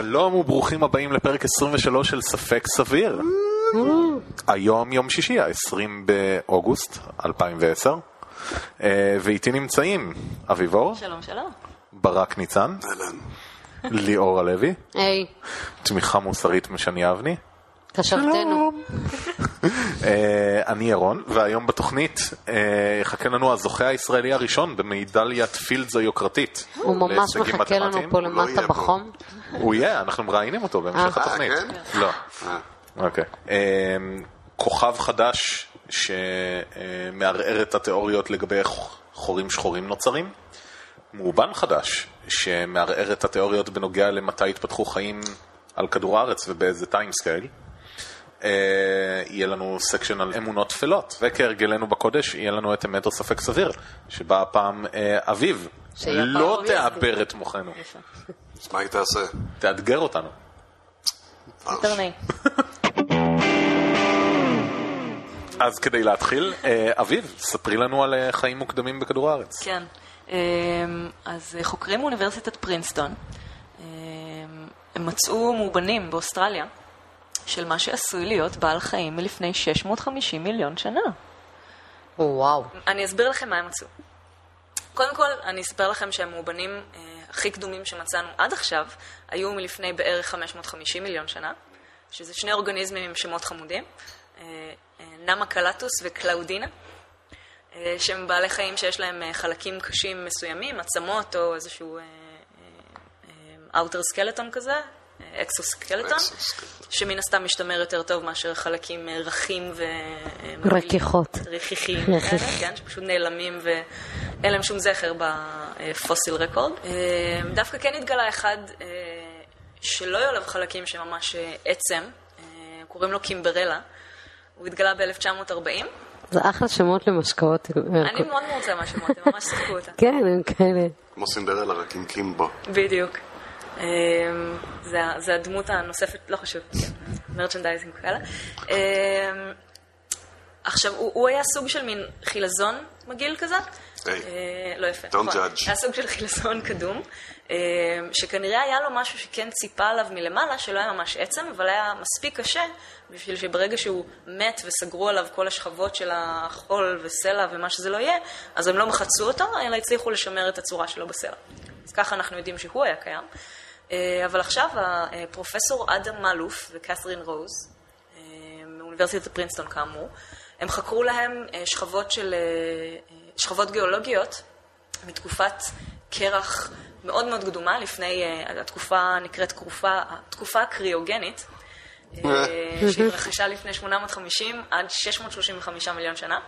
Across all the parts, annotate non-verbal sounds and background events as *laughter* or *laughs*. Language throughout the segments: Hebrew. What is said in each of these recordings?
שלום וברוכים הבאים לפרק 23 של ספק סביר. היום יום שישי, ה-20 באוגוסט 2010, אה, ואיתי נמצאים אביבור, שלום, שלום. ברק ניצן, אהלן. ליאור הלוי, היי, תמיכה מוסרית משני אבני, קשבתנו. *laughs* אה, אני ירון, והיום בתוכנית אה, יחכה לנו הזוכה הישראלי הראשון במדליית פילדס היוקרתית. הוא ממש מחכה לנו. פה לא למטה פה. בחום. הוא יהיה, אנחנו מראיינים אותו בהמשך אה. התוכנית. כן? לא. אוקיי. כוכב חדש שמערער את התיאוריות לגבי איך חורים שחורים נוצרים. מאובן חדש שמערער את התיאוריות בנוגע למתי התפתחו חיים על כדור הארץ ובאיזה timescale. אה, יהיה לנו section על אמונות טפלות, וכהרגלנו בקודש יהיה לנו את אמת או ספק סביר, שבה הפעם אה, אביב לא תעבר את מוחנו, אז מה היא תעשה? תאתגר אותנו. *laughs* אז כדי להתחיל, אה, אביב, ספרי לנו על חיים מוקדמים בכדור הארץ. כן. אז חוקרים מאוניברסיטת פרינסטון, הם מצאו מאובנים באוסטרליה של מה שעשוי להיות בעל חיים מלפני 650 מיליון שנה. וואו. אני אסביר לכם מה הם מצאו. קודם כל, אני אספר לכם שהמאובנים אה, הכי קדומים שמצאנו עד עכשיו היו מלפני בערך 550 מיליון שנה, שזה שני אורגניזמים עם שמות חמודים, אה, אה, נמקלטוס וקלאודינה, אה, שהם בעלי חיים שיש להם אה, חלקים קשים מסוימים, עצמות או איזשהו outer skeleton כזה, exoskeleton, Exoskeleton. שמן הסתם משתמר יותר טוב מאשר חלקים אה, רכים ו... רכיכות. רכיכים, כאלה, כן, שפשוט נעלמים ואין להם שום זכר בפוסיל רקורד. אה, דווקא כן התגלה אחד אה, שלא היו עליו חלקים שממש עצם, קוראים לו קימברלה. הוא התגלה ב-1940. זה אחלה שמות למשקאות. אני מאוד מרוצה מהשמות, הם ממש שיחקו אותה. *laughs* כן, הם כאלה. כמו סינדרלה, רק עם קימבו. בדיוק. אמ, זה זה הדמות הנוספת, לא חשוב, כן, merchandising וכאלה. אמ, עכשיו, הוא, הוא היה סוג של מין חילזון מגעיל כזה. היי. אה, לא יפה. Don't נכון. judge. היה סוג של חילזון קדום, אמ, שכנראה היה לו משהו שכן ציפה עליו מלמעלה, שלא היה ממש עצם, אבל היה מספיק קשה בשביל שברגע שהוא מת וסגרו עליו כל השכבות של החול וסלע ומה שזה לא יהיה, אז הם לא מחצו אותו, אלא הצליחו לשמר את הצורה שלו בסלע. אז ככה אנחנו יודעים שהוא היה קיים. אה, אבל עכשיו הפרופסור אדם מלוף וקת'רין רוז, אה, מאוניברסיטת פרינסטון כאמור, הם חקרו להם אה, שכבות של, שכבות גיאולוגיות מתקופת קרח מאוד מאוד קדומה, לפני, התקופה נקראת תקופה, התקופה הקריוגנית, *laughs* שהתרחשה לפני 850 עד 635 מיליון שנה.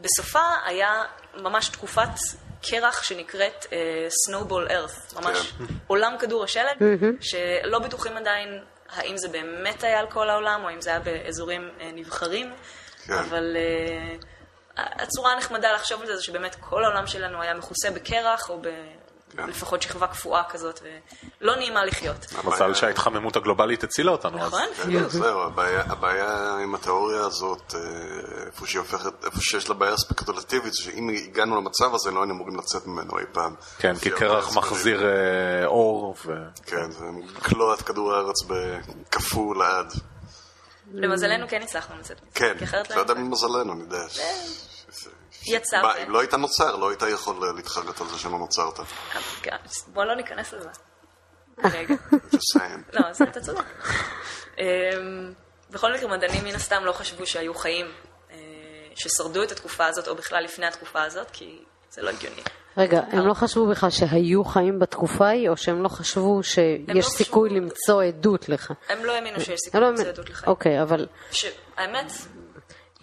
בסופה היה ממש תקופת קרח שנקראת אה, Snowball Earth, ממש עולם כדור השלג, שלא בטוחים עדיין האם זה באמת היה על כל העולם או אם זה היה באזורים אה, נבחרים, כן. אבל אה, הצורה הנחמדה לחשוב על זה זה שבאמת כל העולם שלנו היה מכוסה בקרח או ב... כן. לפחות שכבה קפואה כזאת, ולא נעימה לחיות. מזל שההתחממות הגלובלית הצילה אותנו. נכון? כן, זהו, הבעיה- עם התיאוריה הזאת, אה, איפה שהיא הופכת, איפה שיש לה בעיה ספקולטיבית, זה שאם הגענו למצב הזה, לא היינו אמורים לצאת ממנו אי פעם. כן, כי קרח מחזיר אה, אור. כן, זה את כדור הארץ בקפוא לעד. למזלנו כן הצלחנו לצאת מזה. כן, לא יודע ממזלנו, אני יודע. יצא. מה, אם לא היית נוצר, לא היית יכול אה, להתחרט על זה שלא נוצרת. בוא לא ניכנס לזה. רגע. Just saying. לא, אז אתה צודק. אמ, בכל מקרה, מדענים מן הסתם לא חשבו שהיו חיים אה, ששרדו את התקופה הזאת, או בכלל לפני התקופה הזאת, כי זה לא הגיוני. רגע, הם לא חשבו בכלל שהיו חיים בתקופה ההיא, או שהם לא חשבו לא שיש חשבו- סיכוי למצוא עדות לך? הם לא האמינו שיש סיכוי לא למצוא עדות לחיים. אוקיי, אבל האמת,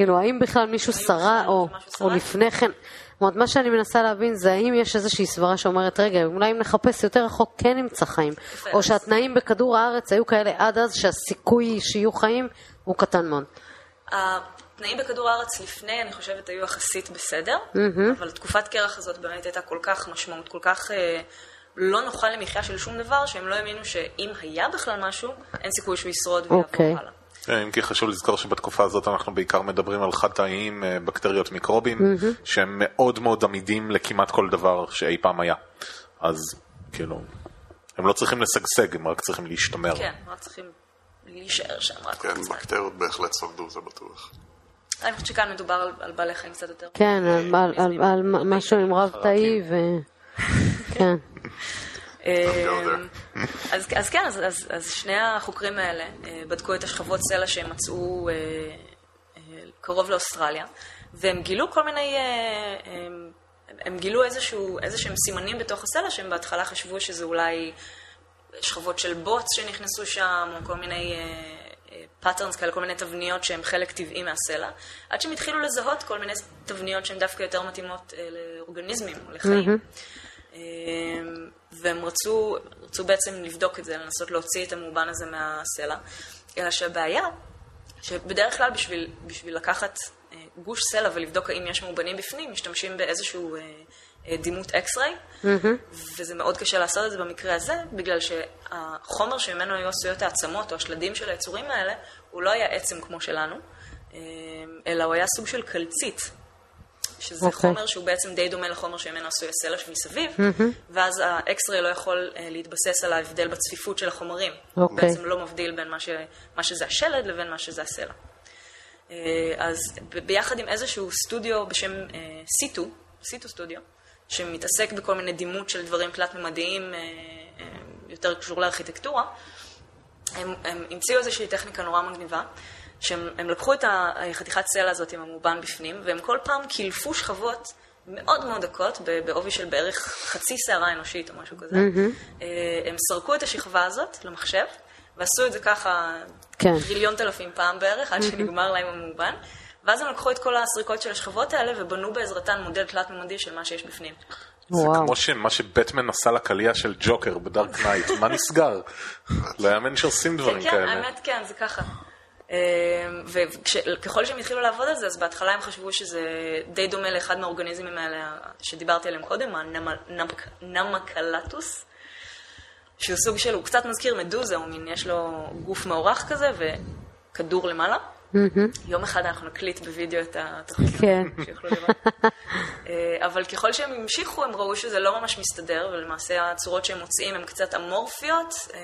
כאילו, האם בכלל מישהו בכלל או או? לפני כן, זאת אומרת, מה שאני מנסה להבין זה האם יש איזושהי סברה שאומרת, רגע, אולי אם נחפש יותר רחוק כן נמצא חיים, או שהתנאים בכדור הארץ היו כאלה עד אז שהסיכוי שיהיו חיים הוא קטן מאוד. התנאים בכדור הארץ לפני, אני חושבת, היו יחסית בסדר, אבל תקופת קרח הזאת באמת הייתה כל כך משמעות, כל כך אה, לא נוחה למחיה של שום דבר, שהם לא האמינו שאם היה בכלל משהו, אין סיכוי שהוא ישרוד ויעבור אוקיי. הלאה. כן, אם כי חשוב לזכור שבתקופה הזאת אנחנו בעיקר מדברים על חד-תאיים, אה, בקטריות מיקרובים, שהם מאוד מאוד עמידים לכמעט כל דבר שאי פעם היה. אז כאילו, הם לא צריכים לשגשג, הם רק צריכים להשתמר. כן, רק צריכים להישאר שם רק כן. בקטריות בהחלט שרדו, זה בטוח. אני חושבת שכאן מדובר על, על בעלי חיים קצת יותר. כן, על- על- על- על משהו עם רב תאי ו... *laughs* כן. אז, אז כן, אז, אז, אז שני החוקרים האלה אה, בדקו את השכבות סלע שהם מצאו אה, אה, קרוב לאוסטרליה, והם גילו כל מיני, הם, הם גילו איזשהו, איזשהם סימנים בתוך הסלע שהם בהתחלה חשבו שזה אולי שכבות של בוץ שנכנסו שם, או כל מיני patterns כאלה, כל מיני תבניות שהן חלק טבעי מהסלע, עד שהם התחילו לזהות כל מיני תבניות שהן דווקא יותר מתאימות לאורגניזמים, או לחיים. אה, והם רצו, רצו בעצם לבדוק את זה, לנסות להוציא את המאובן הזה מהסלע. אלא שהבעיה, שבדרך כלל בשביל, בשביל לקחת אה, גוש סלע ולבדוק האם יש מאובנים בפנים, משתמשים באיזשהו אה, אה, דימות X-ray, וזה מאוד קשה לעשות את זה במקרה הזה, בגלל שהחומר שממנו היו עשויות העצמות או השלדים של היצורים האלה, הוא לא היה עצם כמו שלנו, אלא הוא היה סוג של קלציט. שזה אוקיי. אוקיי. חומר שהוא בעצם די דומה לחומר שממנו עשוי הסלע שמסביב, ואז ה X-ray לא יכול אה, להתבסס על ההבדל בצפיפות של החומרים. הוא אוקיי. בעצם לא מבדיל בין מה, ש... מה שזה השלד לבין מה שזה הסלע. אה, אז ביחד עם איזשהו סטודיו בשם אה, סיטו, סיטו סטודיו, שמתעסק בכל מיני דימות של דברים תלת-ממדיים אה, אה, יותר קשור לארכיטקטורה, הם, הם המציאו איזושהי טכניקה נורא מגניבה, שהם הם לקחו את החתיכת סלע הזאת עם המאובן בפנים, והם כל פעם קילפו שכבות מאוד מאוד דקות, בעובי של בערך חצי שערה אנושית או משהו כזה. אה, הם סרקו את השכבה הזאת למחשב, ועשו את זה ככה כן. טריליון אלפים פעם בערך, עד שנגמר להם המאובן. ואז הם לקחו את כל הסריקות של השכבות האלה ובנו בעזרתן מודל תלת-ממדי של מה שיש בפנים. זה וואו. כמו מה שבטמן עשה לקליע של ג'וקר ב Dark Knight, מה נסגר? *laughs* לא יאמן שעושים דברים כן, כן, כאלה. האמת כן, זה ככה. וככל שהם התחילו לעבוד על זה, אז בהתחלה הם חשבו שזה די דומה לאחד מהאורגניזמים האלה שדיברתי עליהם קודם, הנמקלטוס, שהוא סוג של, הוא קצת מזכיר מדוזה, הוא מין, יש לו גוף מאורך כזה וכדור למעלה. יום אחד אנחנו נקליט בווידאו את התוכנית, כן. שיוכלו לראות. אה, אבל ככל שהם המשיכו, הם ראו שזה לא ממש מסתדר, ולמעשה הצורות שהם מוצאים הן קצת אמורפיות, אה,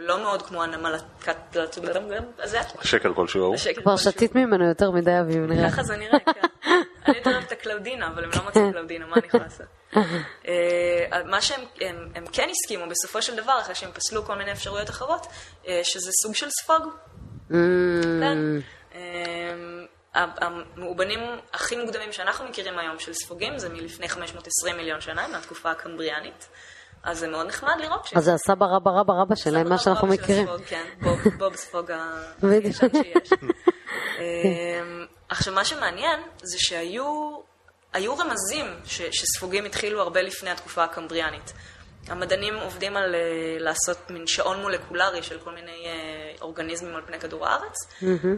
לא מאוד כמו הנמלת... הזה. שקר כלשהו. השקר כבר. שתית ממנו יותר מדי אביב, נראה. ככה זה נראה, כן. *laughs* אני יותר אוהבת את הקלאודינה, אבל הם לא מצאו קלאודינה, מה אני יכולה לעשות? *laughs* אה, מה שהם הם- הם כן הסכימו בסופו של דבר, אחרי שהם פסלו כל מיני אפשרויות אחרות, אה, שזה סוג של ספוג. Mm, כן. אמ, המאובנים הכי מוקדמים שאנחנו מכירים היום של ספוגים זה מלפני 520 מיליון שנה, מהתקופה הקמבריאנית. אז זה מאוד נחמד לראות ש... אז זה הסבא רבא רבא רבא שלהם, מה שאנחנו מכירים. כן, בוב, ספוג. הישן שיש. *laughs* אמ, עכשיו, מה שמעניין זה שהיו היו רמזים ש, שספוגים התחילו הרבה לפני התקופה הקמבריאנית. המדענים עובדים על אה, לעשות מין שעון מולקולרי של כל מיני אה, אורגניזמים על פני כדור הארץ,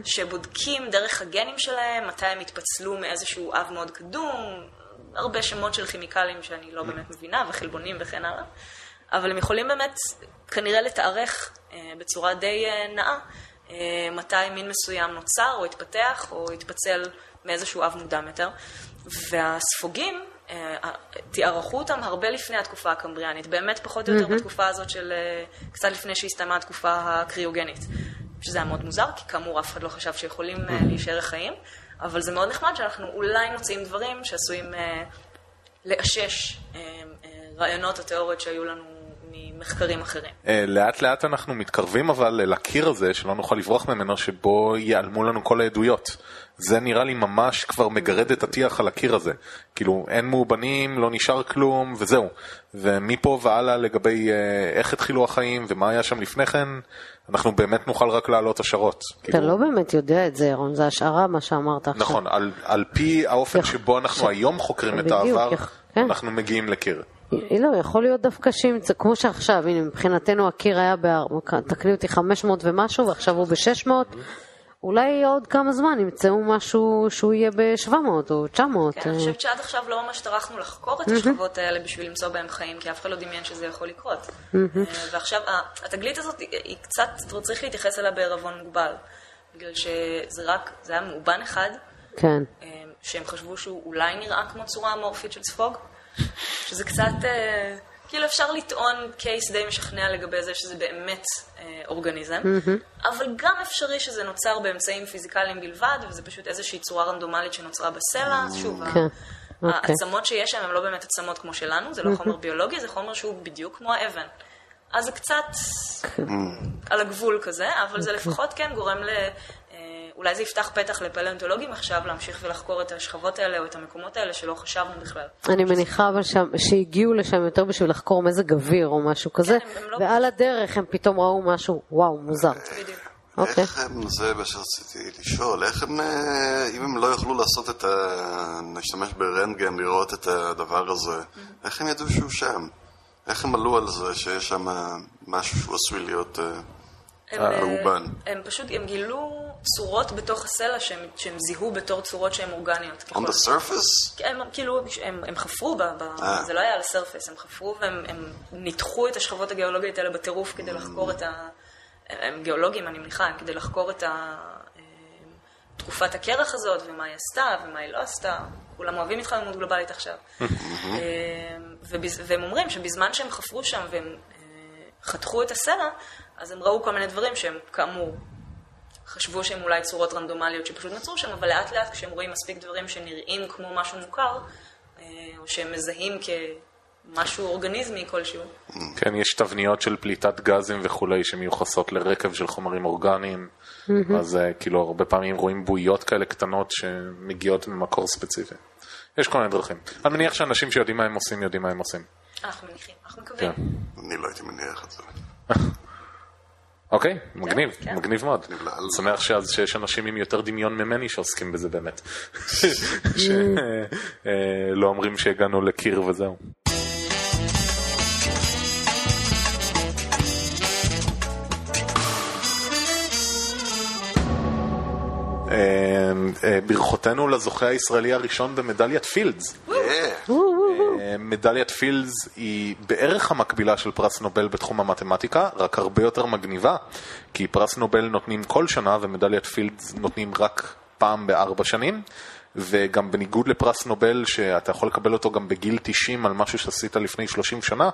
שבודקים דרך הגנים שלהם מתי הם התפצלו מאיזשהו אב מאוד קדום, הרבה שמות של כימיקלים שאני לא באמת מבינה, וחלבונים וכן הלאה, אבל הם יכולים באמת כנראה לתארך אה, בצורה די אה, נאה אה, מתי מין מסוים נוצר או התפתח או התפצל מאיזשהו אב מוקדם יותר. והספוגים, תיארכו אותם הרבה לפני התקופה הקמבריאנית, באמת פחות או יותר בתקופה הזאת של קצת לפני שהסתיימה התקופה הקריוגנית. שזה היה מאוד מוזר, כי כאמור אף אחד לא חשב שיכולים אה, להישאר חיים, אבל זה מאוד נחמד שאנחנו אולי מוצאים דברים שעשויים אה, לאשש אה, אה, רעיונות או תיאוריות שהיו לנו ממחקרים אחרים. אה, לאט לאט אנחנו מתקרבים אבל אל הקיר הזה שלא נוכל לברוח ממנו שבו ייעלמו לנו כל העדויות. זה נראה לי ממש כבר מגרד את הטיח על הקיר הזה. כאילו אין מאובנים, לא נשאר כלום וזהו. ומפה והלאה לגבי אה, איך התחילו החיים ומה היה שם לפני כן, אנחנו באמת נוכל רק להעלות השערות. אתה כאילו, לא באמת יודע את זה, ירון, זה השערה מה שאמרת עכשיו. נכון, על, על פי האופן יח- שבו אנחנו ש- היום חוקרים את בדיוק, העבר, יח- כן. אנחנו מגיעים לקיר. לא, יכול להיות דווקא שימצא, כמו שעכשיו, הנה, מבחינתנו הקיר היה, ב- תקני אותי 500 ומשהו, ועכשיו הוא ב-600, אולי עוד כמה זמן ימצאו משהו שהוא יהיה ב-700 או 900. כן, אני חושבת שעד עכשיו לא ממש טרחנו לחקור את השכבות האלה בשביל למצוא בהם חיים, כי אף אחד לא דמיין שזה יכול לקרות. אה, ועכשיו, התגלית הזאת, היא- קצת, צריך להתייחס אליה בערבון מוגבל. בגלל שזה רק, זה היה מאובן אחד, כן. אה, שהם חשבו שהוא אולי נראה כמו צורה אמורפית של ספוג, שזה קצת, אה, כאילו אפשר לטעון קייס די משכנע לגבי זה שזה באמת אה, אורגניזם, אבל גם אפשרי שזה נוצר באמצעים פיזיקליים בלבד, וזה פשוט איזושהי צורה רנדומלית שנוצרה בסלע, אז שוב, כן, אוקיי. העצמות שיש שם הן לא באמת עצמות כמו שלנו, זה לא חומר ביולוגי, זה חומר שהוא בדיוק כמו האבן. אז זה קצת על הגבול כזה, אבל זה לפחות כן גורם אולי זה יפתח פתח לפלאונטולוגים עכשיו להמשיך ולחקור את השכבות האלה או את המקומות האלה שלא חשבנו בכלל. אני מניחה אבל שם, שהגיעו לשם יותר בשביל לחקור מזג אוויר או משהו כזה, הם לא- ועל הדרך הם פתאום ראו משהו, וואו, מוזר. בדיוק. אוקיי. איך הם, זה מה שרציתי לשאול, איך הם, אה, אם הם לא יוכלו לעשות את ה... להשתמש ברנטגן, לראות את הדבר הזה, איך הם ידעו שהוא שם? איך הם עלו על זה שיש שם משהו שהוא עשוי להיות... אה, הם, אה, מאובן. הם פשוט, הם גילו צורות בתוך הסלע שהם, שהם זיהו בתור צורות שהן אורגניות. on the surface? הם כאילו, הם, הם חפרו, ב, ב, אה. זה לא היה על הסרפס, הם חפרו והם הם ניתחו את השכבות הגיאולוגיות האלה בטירוף כדי לחקור את ה... הם גיאולוגים, אני מניחה, הם כדי לחקור את ה... אה, תקופת הקרח הזאת, ומה היא עשתה, ומה היא לא עשתה. כולם אוהבים התחממות גלובלית עכשיו. אה, ובז- והם אומרים שבזמן שהם חפרו שם והם חתכו את הסלע, אז הם ראו כל מיני דברים שהם כאמור חשבו שהם אולי צורות רנדומליות שפשוט נוצרו שם, אבל לאט לאט כשהם רואים מספיק דברים שנראים כמו משהו מוכר, אה, או שהם מזהים כמשהו אורגניזמי כלשהו, כן, יש תבניות של פליטת גזים וכולי שמיוחסות לרקב של חומרים אורגניים, אז אה, כאילו הרבה פעמים רואים בועיות כאלה קטנות שמגיעות ממקור ספציפי. יש כל מיני דרכים. אני מניח שאנשים שיודעים מה הם עושים, יודעים מה הם עושים. אנחנו מניחים, אנחנו מקווים. כן. אני לא הייתי מניח את זה. *laughs* אוקיי, מגניב, כן. מגניב מאוד. לאללה. שמח שאז שיש אנשים עם יותר דמיון ממני שעוסקים בזה באמת. *laughs* שלא אומרים שהגענו לקיר וזהו. אה, אה, ברכותינו לזוכה הישראלי הראשון במדליית פילדס. מדליית פילדס היא בערך המקבילה של פרס נובל בתחום המתמטיקה, רק הרבה יותר מגניבה, כי פרס נובל נותנים כל שנה ומדליית פילדס נותנים רק פעם בארבע שנים, וגם בניגוד לפרס נובל, שאתה יכול לקבל אותו גם בגיל 90 על משהו שעשית לפני 30 שנה,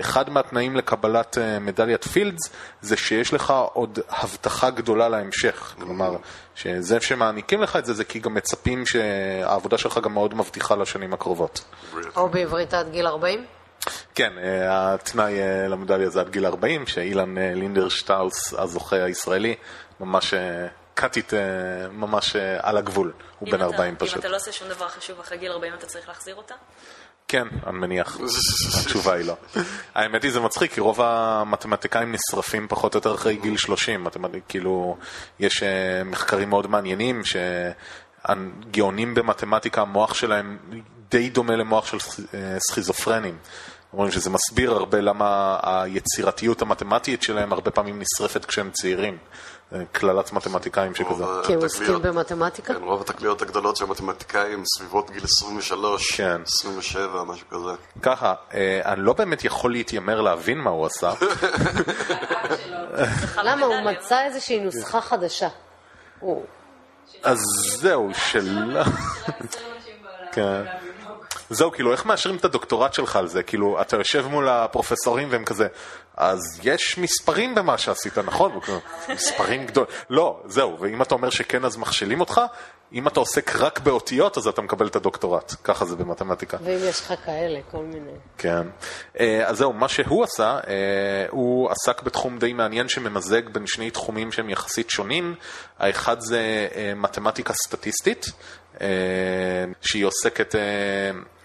אחד מהתנאים לקבלת אה, מדליית פילדס זה שיש לך עוד הבטחה גדולה להמשך. כלומר, שזה שמעניקים לך את זה, זה כי גם מצפים שהעבודה שלך גם מאוד מבטיחה לשנים הקרובות. או בעברית עד גיל 40? כן, אה, התנאי אה, למדליה זה עד גיל 40, שאילן לינדר שטאוס, הזוכה הישראלי, ממש קאטית ממש אה, על הגבול, הוא אם בן אתה- 40 אם פשוט. אתה לא עושה שום דבר חשוב אחרי גיל 40 אתה צריך להחזיר אותה? כן, אני מניח. התשובה היא לא. האמת היא זה מצחיק, כי רוב המתמטיקאים נשרפים פחות או יותר אחרי גיל 30. מתמט... כאילו, יש אה, מחקרים מאוד מעניינים שהגאונים במתמטיקה, המוח שלהם די דומה למוח של סכ- אה, סכיזופרנים. אומרים שזה מסביר הרבה למה היצירתיות המתמטית שלהם הרבה פעמים נשרפת כשהם צעירים. קללת מתמטיקאים שכזה. כי הם עוסקים במתמטיקה? כן, רוב התקליות הגדולות של המתמטיקאים סביבות גיל 23, כן. 27, משהו כזה. ככה, אה, אני לא באמת יכול להתיימר להבין מה הוא עשה. למה? הוא מצא איזושהי נוסחה חדשה. אז זהו, שלא. כן. זהו, כאילו, איך מאשרים את הדוקטורט שלך על זה? כאילו, אתה יושב מול הפרופסורים והם כזה, אז יש מספרים במה שעשית, נכון? מספרים גדולים. לא, זהו, ואם אתה אומר שכן, אז מכשילים אותך. אם אתה עוסק רק באותיות, אז אתה מקבל את הדוקטורט. ככה זה במתמטיקה. ואם יש לך כאלה, כל מיני. כן. אה, אז זהו, מה שהוא עשה, אה, הוא עסק בתחום די מעניין שממזג בין שני תחומים שהם יחסית שונים. האחד זה אה, מתמטיקה סטטיסטית, שהיא עוסקת אה,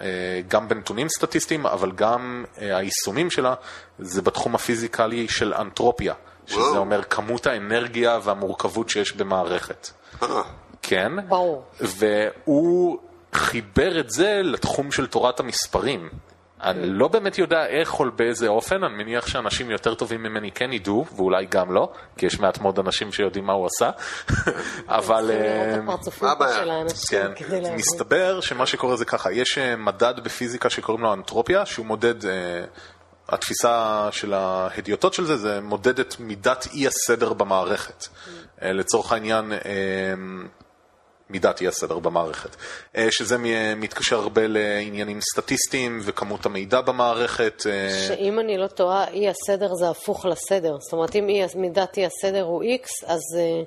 אה, גם בנתונים סטטיסטיים, אבל גם אה, היישומים שלה זה בתחום הפיזיקלי של אנטרופיה, שזה וואו. אומר כמות האנרגיה והמורכבות שיש במערכת. אה, כן. ברור. והוא חיבר את זה לתחום של תורת המספרים. אני לא באמת יודע איך או באיזה אופן, אני מניח שאנשים יותר טובים ממני כן ידעו, ואולי גם לא, כי יש מעט מאוד אנשים שיודעים מה הוא עשה, *laughs* אבל... אה, כן. מסתבר שמה שקורה זה ככה, יש אה, מדד בפיזיקה שקוראים לו אנטרופיה, שהוא מודד, אה, התפיסה של ההדיוטות של זה, זה מודד את מידת אי הסדר במערכת. אה, לצורך העניין, מידת אי הסדר במערכת. אה, שזה מתקשר הרבה לעניינים סטטיסטיים וכמות המידע במערכת. אה, שאם אני לא טועה, אי הסדר זה הפוך לסדר. זאת אומרת, אם מידת אי הסדר הוא X, אז אה,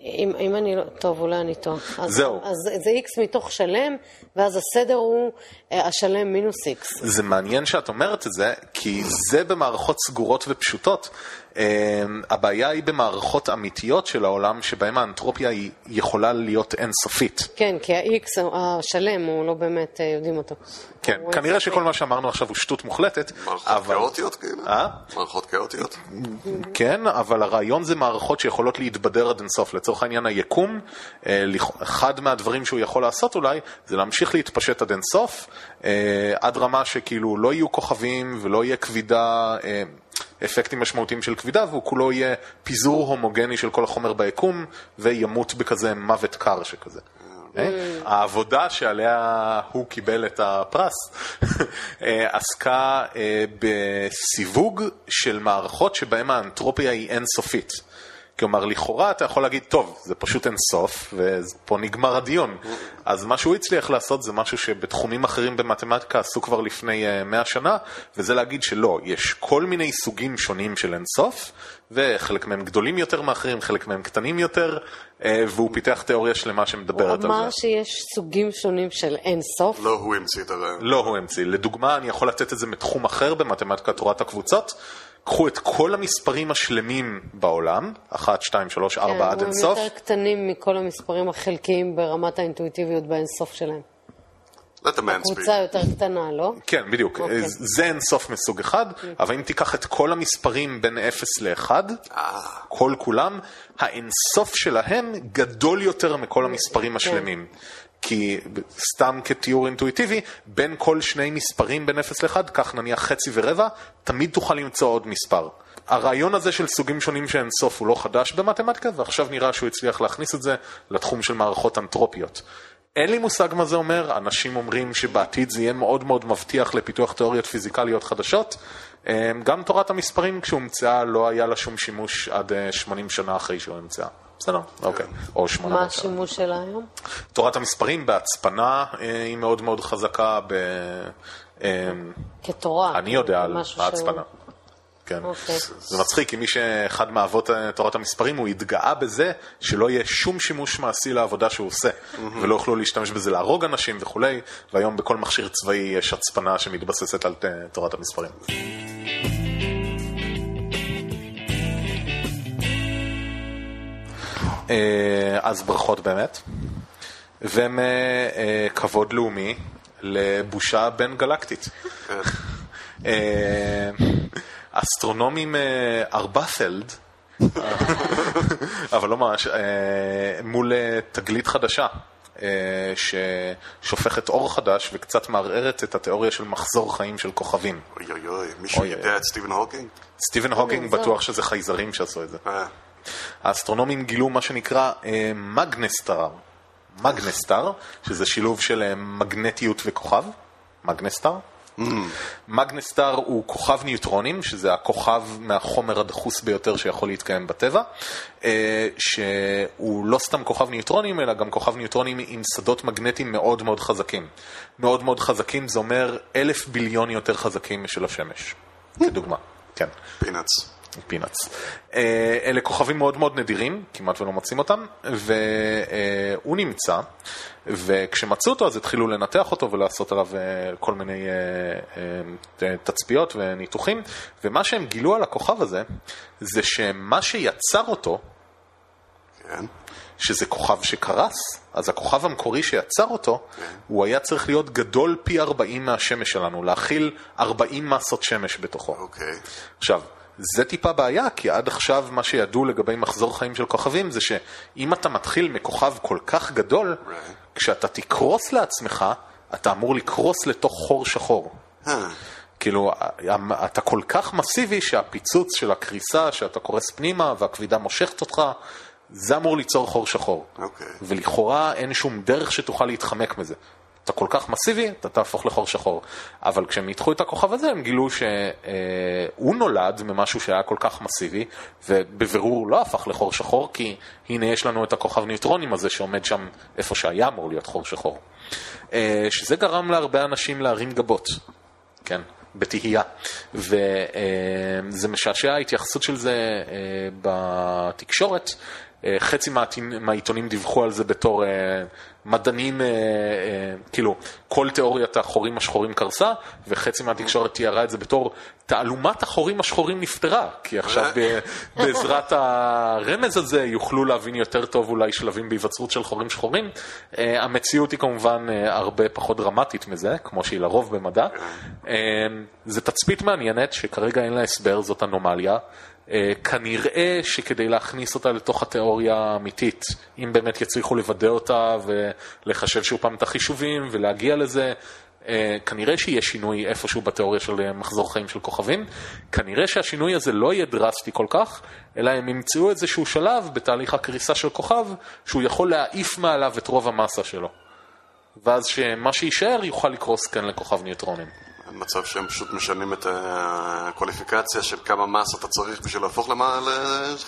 אם, אם אני לא... טוב, אולי אני טועה. זהו. אז זה X מתוך שלם, ואז הסדר הוא השלם מינוס X. זה מעניין שאת אומרת את זה, כי זה במערכות סגורות ופשוטות. אה, הבעיה היא במערכות אמיתיות של העולם, שבהם האנטרופיה היא יכולה להיות אינסופית. כן, כי ה-X, השלם, הוא לא באמת אה, יודעים אותו. כן, כנראה. שכל מה שאמרנו עכשיו הוא שטות מוחלטת, מערכות אבל... כאוטיות כאילו? אה? מערכות כאוטיות? כן, אבל הרעיון זה מערכות שיכולות להתבדר עד אינסוף. לצורך העניין היקום, אה, אחד מהדברים שהוא יכול לעשות אולי, זה להמשיך להתפשט עד אינסוף, עד רמה שכאילו לא יהיו כוכבים ולא יהיה כבידה, אה, אפקטים משמעותיים של כבידה, והוא כולו יהיה פיזור הומוגני של כל החומר ביקום, וימות בכזה מוות קר שכזה. אה? העבודה שעליה הוא קיבל את הפרס *laughs* אה, עסקה אה, בסיווג של מערכות שבהן האנטרופיה היא אינסופית. כלומר, לכאורה אתה יכול להגיד, טוב, זה פשוט אינסוף, ופה נגמר הדיון. אז מה שהוא הצליח לעשות זה משהו שבתחומים אחרים במתמטיקה עשו כבר לפני אה, 100 שנה, וזה להגיד שלא, יש כל מיני סוגים שונים של אינסוף, וחלק מהם גדולים יותר מאחרים, חלק מהם קטנים יותר, אה, והוא פיתח תיאוריה שלמה הוא שמדברת על זה. אמר שיש סוגים שונים של אין סוף. לא הוא המציא את הרעיון. לא הוא המציא. לדוגמה, אני יכול לתת את זה מתחום אחר במתמטיקה תורת הקבוצות. קחו את כל המספרים השלמים בעולם, 1, 2, 3, 4 עד הם אינסוף. יותר קטנים מכל המספרים החלקיים ברמת האינטואיטיביות באינסוף שלהם. Let the man speak. קבוצה יותר קטנה, לא? כן, בדיוק. אוקיי. זה אינסוף מסוג אחד, אבל אם תיקח את כל המספרים בין 0 ל-1, אה, כל כולם, האינסוף שלהם גדול יותר מכל המספרים השלמים. כי סתם כתיאור אינטואיטיבי, בין כל שני מספרים בין 0 ל-1, כך נניח חצי ורבע, תמיד תוכל למצוא עוד מספר. הרעיון הזה של סוגים שונים שאין סוף הוא לא חדש במתמטיקה, ועכשיו נראה שהוא הצליח להכניס את זה לתחום של מערכות אנטרופיות. אין לי מושג מה זה אומר, אנשים אומרים שבעתיד זה יהיה מאוד מאוד מבטיח לפיתוח תיאוריות פיזיקליות חדשות. אה, גם תורת המספרים כשהומצאה לא היה לה שום שימוש עד אה, 80 שנה אחרי שהיא הומצאה. בסדר, אוקיי. או מה 800 שנה. השימוש שלה היום? תורת המספרים בהצפנה אה, היא מאוד מאוד חזקה ב... אה, כתורה. אני יודע על ההצפנה. כן. אוקיי. זה מצחיק, כי מי שאחד מאבות אה, תורת המספרים, הוא התגאה בזה שלא יהיה שום שימוש מעשי לעבודה שהוא עושה, ולא יוכלו להשתמש בזה להרוג אנשים וכולי, והיום בכל מכשיר צבאי יש הצפנה שמתבססת על תורת המספרים. אז ברכות באמת, וכבוד לאומי לבושה בין-גלקטית. אה, אסטרונומים אה, אובדי עצות, אבל לא ממש, אה, מול אה, תגלית חדשה. אה, ששופכת אור חדש וקצת מערערת את התיאוריה של מחזור חיים של כוכבים. אוי אוי אוי, מישהו יודע את סטיבן הוקינג? סטיבן הוקינג. בטוח שזה חייזרים שעשו את זה. האסטרונומים גילו מה שנקרא אה, מגנסטר, מגנסטר, שזה שילוב של אה, מגנטיות וכוכב, מגנסטר. מגנסטר הוא כוכב ניוטרונים, שזה הכוכב מהחומר הדחוס ביותר שיכול להתקיים בטבע, אה, שהוא לא סתם כוכב ניוטרונים, אלא גם כוכב ניוטרונים עם שדות מגנטיים מאוד מאוד חזקים. מאוד מאוד חזקים, זה אומר אלף ביליון יותר חזקים משל השמש, כדוגמה. כן. פינאץ. פינאץ. אה, אלה כוכבים מאוד מאוד נדירים, כמעט ולא מוצאים אותם, והוא נמצא, וכשמצאו אותו אז התחילו לנתח אותו ולעשות עליו אה, כל מיני אה, תצפיות וניתוחים, ומה שהם גילו על הכוכב הזה, זה שמה שיצר אותו, כן. שזה כוכב שקרס, אז הכוכב המקורי שיצר אותו, הוא היה צריך להיות גדול פי 40 מהשמש שלנו, להכיל 40 מסות שמש בתוכו. אוקיי. עכשיו, זה טיפה בעיה, כי עד עכשיו מה שידעו לגבי מחזור חיים של כוכבים זה שאם אתה מתחיל מכוכב כל כך גדול, Right. כשאתה תקרוס לעצמך, אתה אמור לקרוס לתוך חור שחור. אה, כאילו, אתה כל כך מסיבי שהפיצוץ של הקריסה, שאתה קורס פנימה והכבידה מושכת אותך, זה אמור ליצור חור שחור. אוקיי. ולכאורה אין שום דרך שתוכל להתחמק מזה. אתה כל כך מסיבי, אתה תהפוך לחור שחור. אבל כשהם ניתחו את הכוכב הזה, הם גילו שהוא נולד ממשהו שהיה כל כך מסיבי, ובבירור לא הפך לחור שחור, כי הנה יש לנו את הכוכב ניוטרונים הזה שעומד שם איפה שהיה אמור להיות חור שחור. אה, שזה גרם להרבה אנשים להרים גבות, כן, בתהייה. וזה משעשע ההתייחסות של זה אה, בתקשורת. אה, חצי מהעיתונים דיווחו על זה בתור אה, מדענים, אה, כאילו, כל תיאוריית החורים השחורים קרסה, וחצי מהתקשורת תיארה את זה בתור תעלומת החורים השחורים נפתרה, כי עכשיו בעזרת הרמז הזה יוכלו להבין יותר טוב אולי שלבים בהיווצרות של חורים שחורים. המציאות היא כמובן הרבה פחות דרמטית מזה, כמו שהיא לרוב במדע. זה תצפית מעניינת שכרגע אין לה הסבר, זאת אנומליה. אה, כנראה שכדי להכניס אותה לתוך התיאוריה האמיתית, אם באמת יצליחו לוודא אותה ולחשב שוב פעם את החישובים ולהגיע לזה, אה, כנראה שיהיה שינוי איפשהו בתיאוריה של אה, מחזור חיים של כוכבים. כנראה שהשינוי הזה לא יהיה דרסטי כל כך, אלא הם ימצאו איזשהו שלב בתהליך הקריסה של כוכב, שהוא יכול להעיף מעליו את רוב המסה שלו. ואז שמה שיישאר יוכל לקרוס כאן לכוכב ניוטרונים. מצב שהם פשוט משנים את הקוליפיקציה של כמה מס אתה צריך בשביל להפוך למה...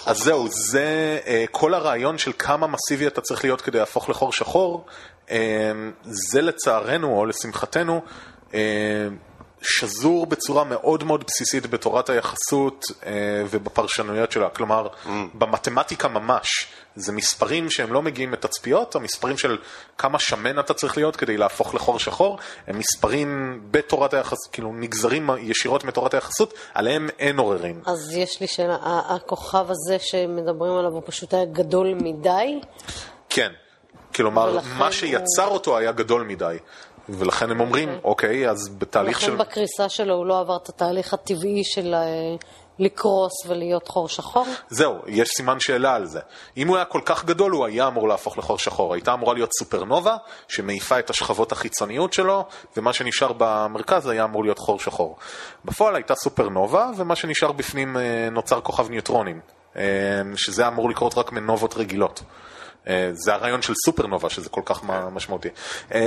אז זהו, זה אה, כל הרעיון של כמה מסיבי אתה צריך להיות כדי להפוך לחור שחור, אה, זה לצערנו או לשמחתנו אה, שזור בצורה מאוד מאוד בסיסית בתורת היחסות אה, ובפרשנויות שלה. כלומר, mm. במתמטיקה ממש, זה מספרים שהם לא מגיעים לתצפיות, המספרים של כמה שמן אתה צריך להיות כדי להפוך לחור שחור, הם מספרים בתורת היחסות, כאילו נגזרים ישירות מתורת היחסות, עליהם אין עוררין. אז יש לי שאלה, הכוכב הזה שמדברים עליו הוא פשוט היה גדול מדי? כן. כלומר, מה שיצר הוא... אותו היה גדול מדי. ולכן הם אומרים, אוקיי, אוקיי אז בתהליך של... ולכן בקריסה שלו הוא לא עבר את התהליך הטבעי של אה, לקרוס ולהיות חור שחור? זהו, יש סימן שאלה על זה. אם הוא היה כל כך גדול, הוא היה אמור להפוך לחור שחור. הייתה אמורה להיות סופרנובה, שמעיפה את השכבות החיצוניות שלו, ומה שנשאר במרכז היה אמור להיות חור שחור. בפועל הייתה סופרנובה, ומה שנשאר בפנים אה, נוצר כוכב ניוטרונים, אה, שזה אמור לקרות רק מנובות רגילות. אה, זה הרעיון של סופרנובה, שזה כל כך משמעותי. אה,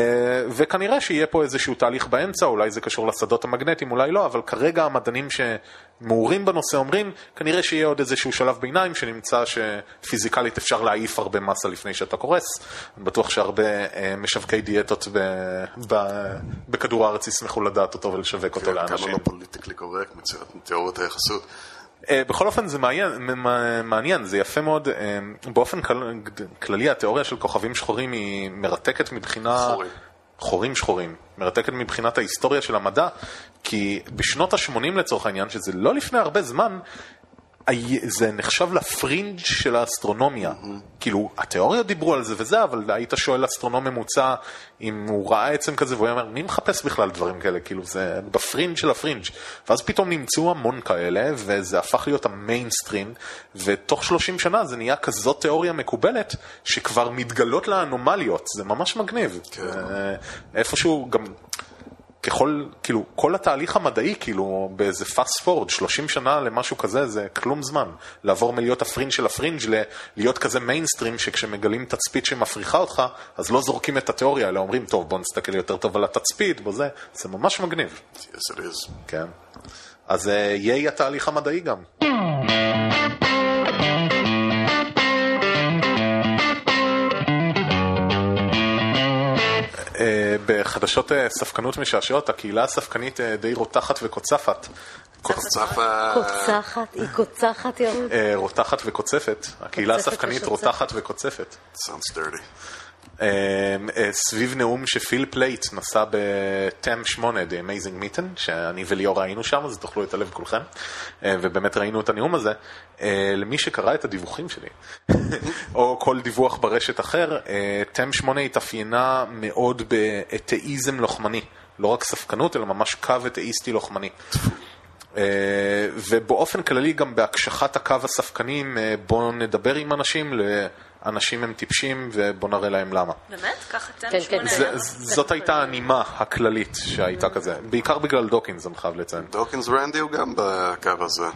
וכנראה שיהיה פה איזשהו תהליך באמצע, אולי זה קשור לשדות המגנטיים, אולי לא, אבל כרגע המדענים שמעורים בנושא אומרים, כנראה שיהיה עוד איזשהו שלב ביניים שנמצא שפיזיקלית אפשר להעיף הרבה מסה לפני שאתה קורס. אני בטוח שהרבה אה, משווקי דיאטות בכדור הארץ ישמחו לדעת אותו ולשווק אותו לאנשים. כמה לא politically correct, תיאוריית היחסות. אה, בכל אופן זה מעניין, זה יפה מאוד, אה, באופן כללי התיאוריה של כוכבים שחורים היא מרתקת מבחינה... חורים. חורים שחורים, מרתקת מבחינת ההיסטוריה של המדע, כי בשנות ה-80 לצורך העניין, שזה לא לפני הרבה זמן, זה נחשב לפרינג' של האסטרונומיה. Mm-hmm. כאילו, התיאוריות דיברו על זה וזה, אבל היית שואל אסטרונום ממוצע אם הוא ראה עצם כזה, והוא היה אומר, מי מחפש בכלל דברים כאלה? כאילו, זה בפרינג' של הפרינג'. ואז פתאום נמצאו המון כאלה, וזה הפך להיות המיינסטרים, ותוך 30 שנה זה נהיה כזאת תיאוריה מקובלת, שכבר מתגלות לה אנומליות. זה ממש מגניב. כן. איפשהו גם... ככל, כאילו, כל התהליך המדעי, כאילו, באיזה fast forward, 30 שנה למשהו כזה, זה כלום זמן. לעבור מלהיות הפרינג' של הפרינג' להיות כזה מיינסטרים, שכשמגלים תצפית שמפריחה אותך, אז לא זורקים את התיאוריה, אלא אומרים, טוב, בוא נסתכל יותר טוב על התצפית, בזה, זה ממש מגניב. Yes, it is. כן. אז uh, יהיה התהליך המדעי גם. אה, בחדשות אה, ספקנות משעשעות, הקהילה הספקנית אה, די רותחת וקוצפת. קוצפת. קוצחת, היא קוצחת ירוד. רותחת וקוצפת. הקהילה הספקנית רותחת וקוצפת. Sounds dirty. סביב נאום שפיל פלייט נשא בטם 8, The Amazing Meeting, שאני וליאור ראינו שם, אז תוכלו את הלב כולכם, ובאמת ראינו את הנאום הזה. למי שקרא את הדיווחים שלי, *laughs* או כל דיווח ברשת אחר, טם 8 התאפיינה מאוד באתאיזם לוחמני. לא רק ספקנות, אלא ממש קו אתאיסטי לוחמני. ובאופן כללי גם בהקשחת הקו הספקני, בואו נדבר עם אנשים אנשים הם טיפשים ובוא נראה להם למה. באמת? ככה אתם כן, שמונה כן. זאת הייתה הנימה הכללית שהייתה כזה, בעיקר בגלל דוקינס, אני חייב לציין. דוקינס רנדי הוא גם בקו הזה.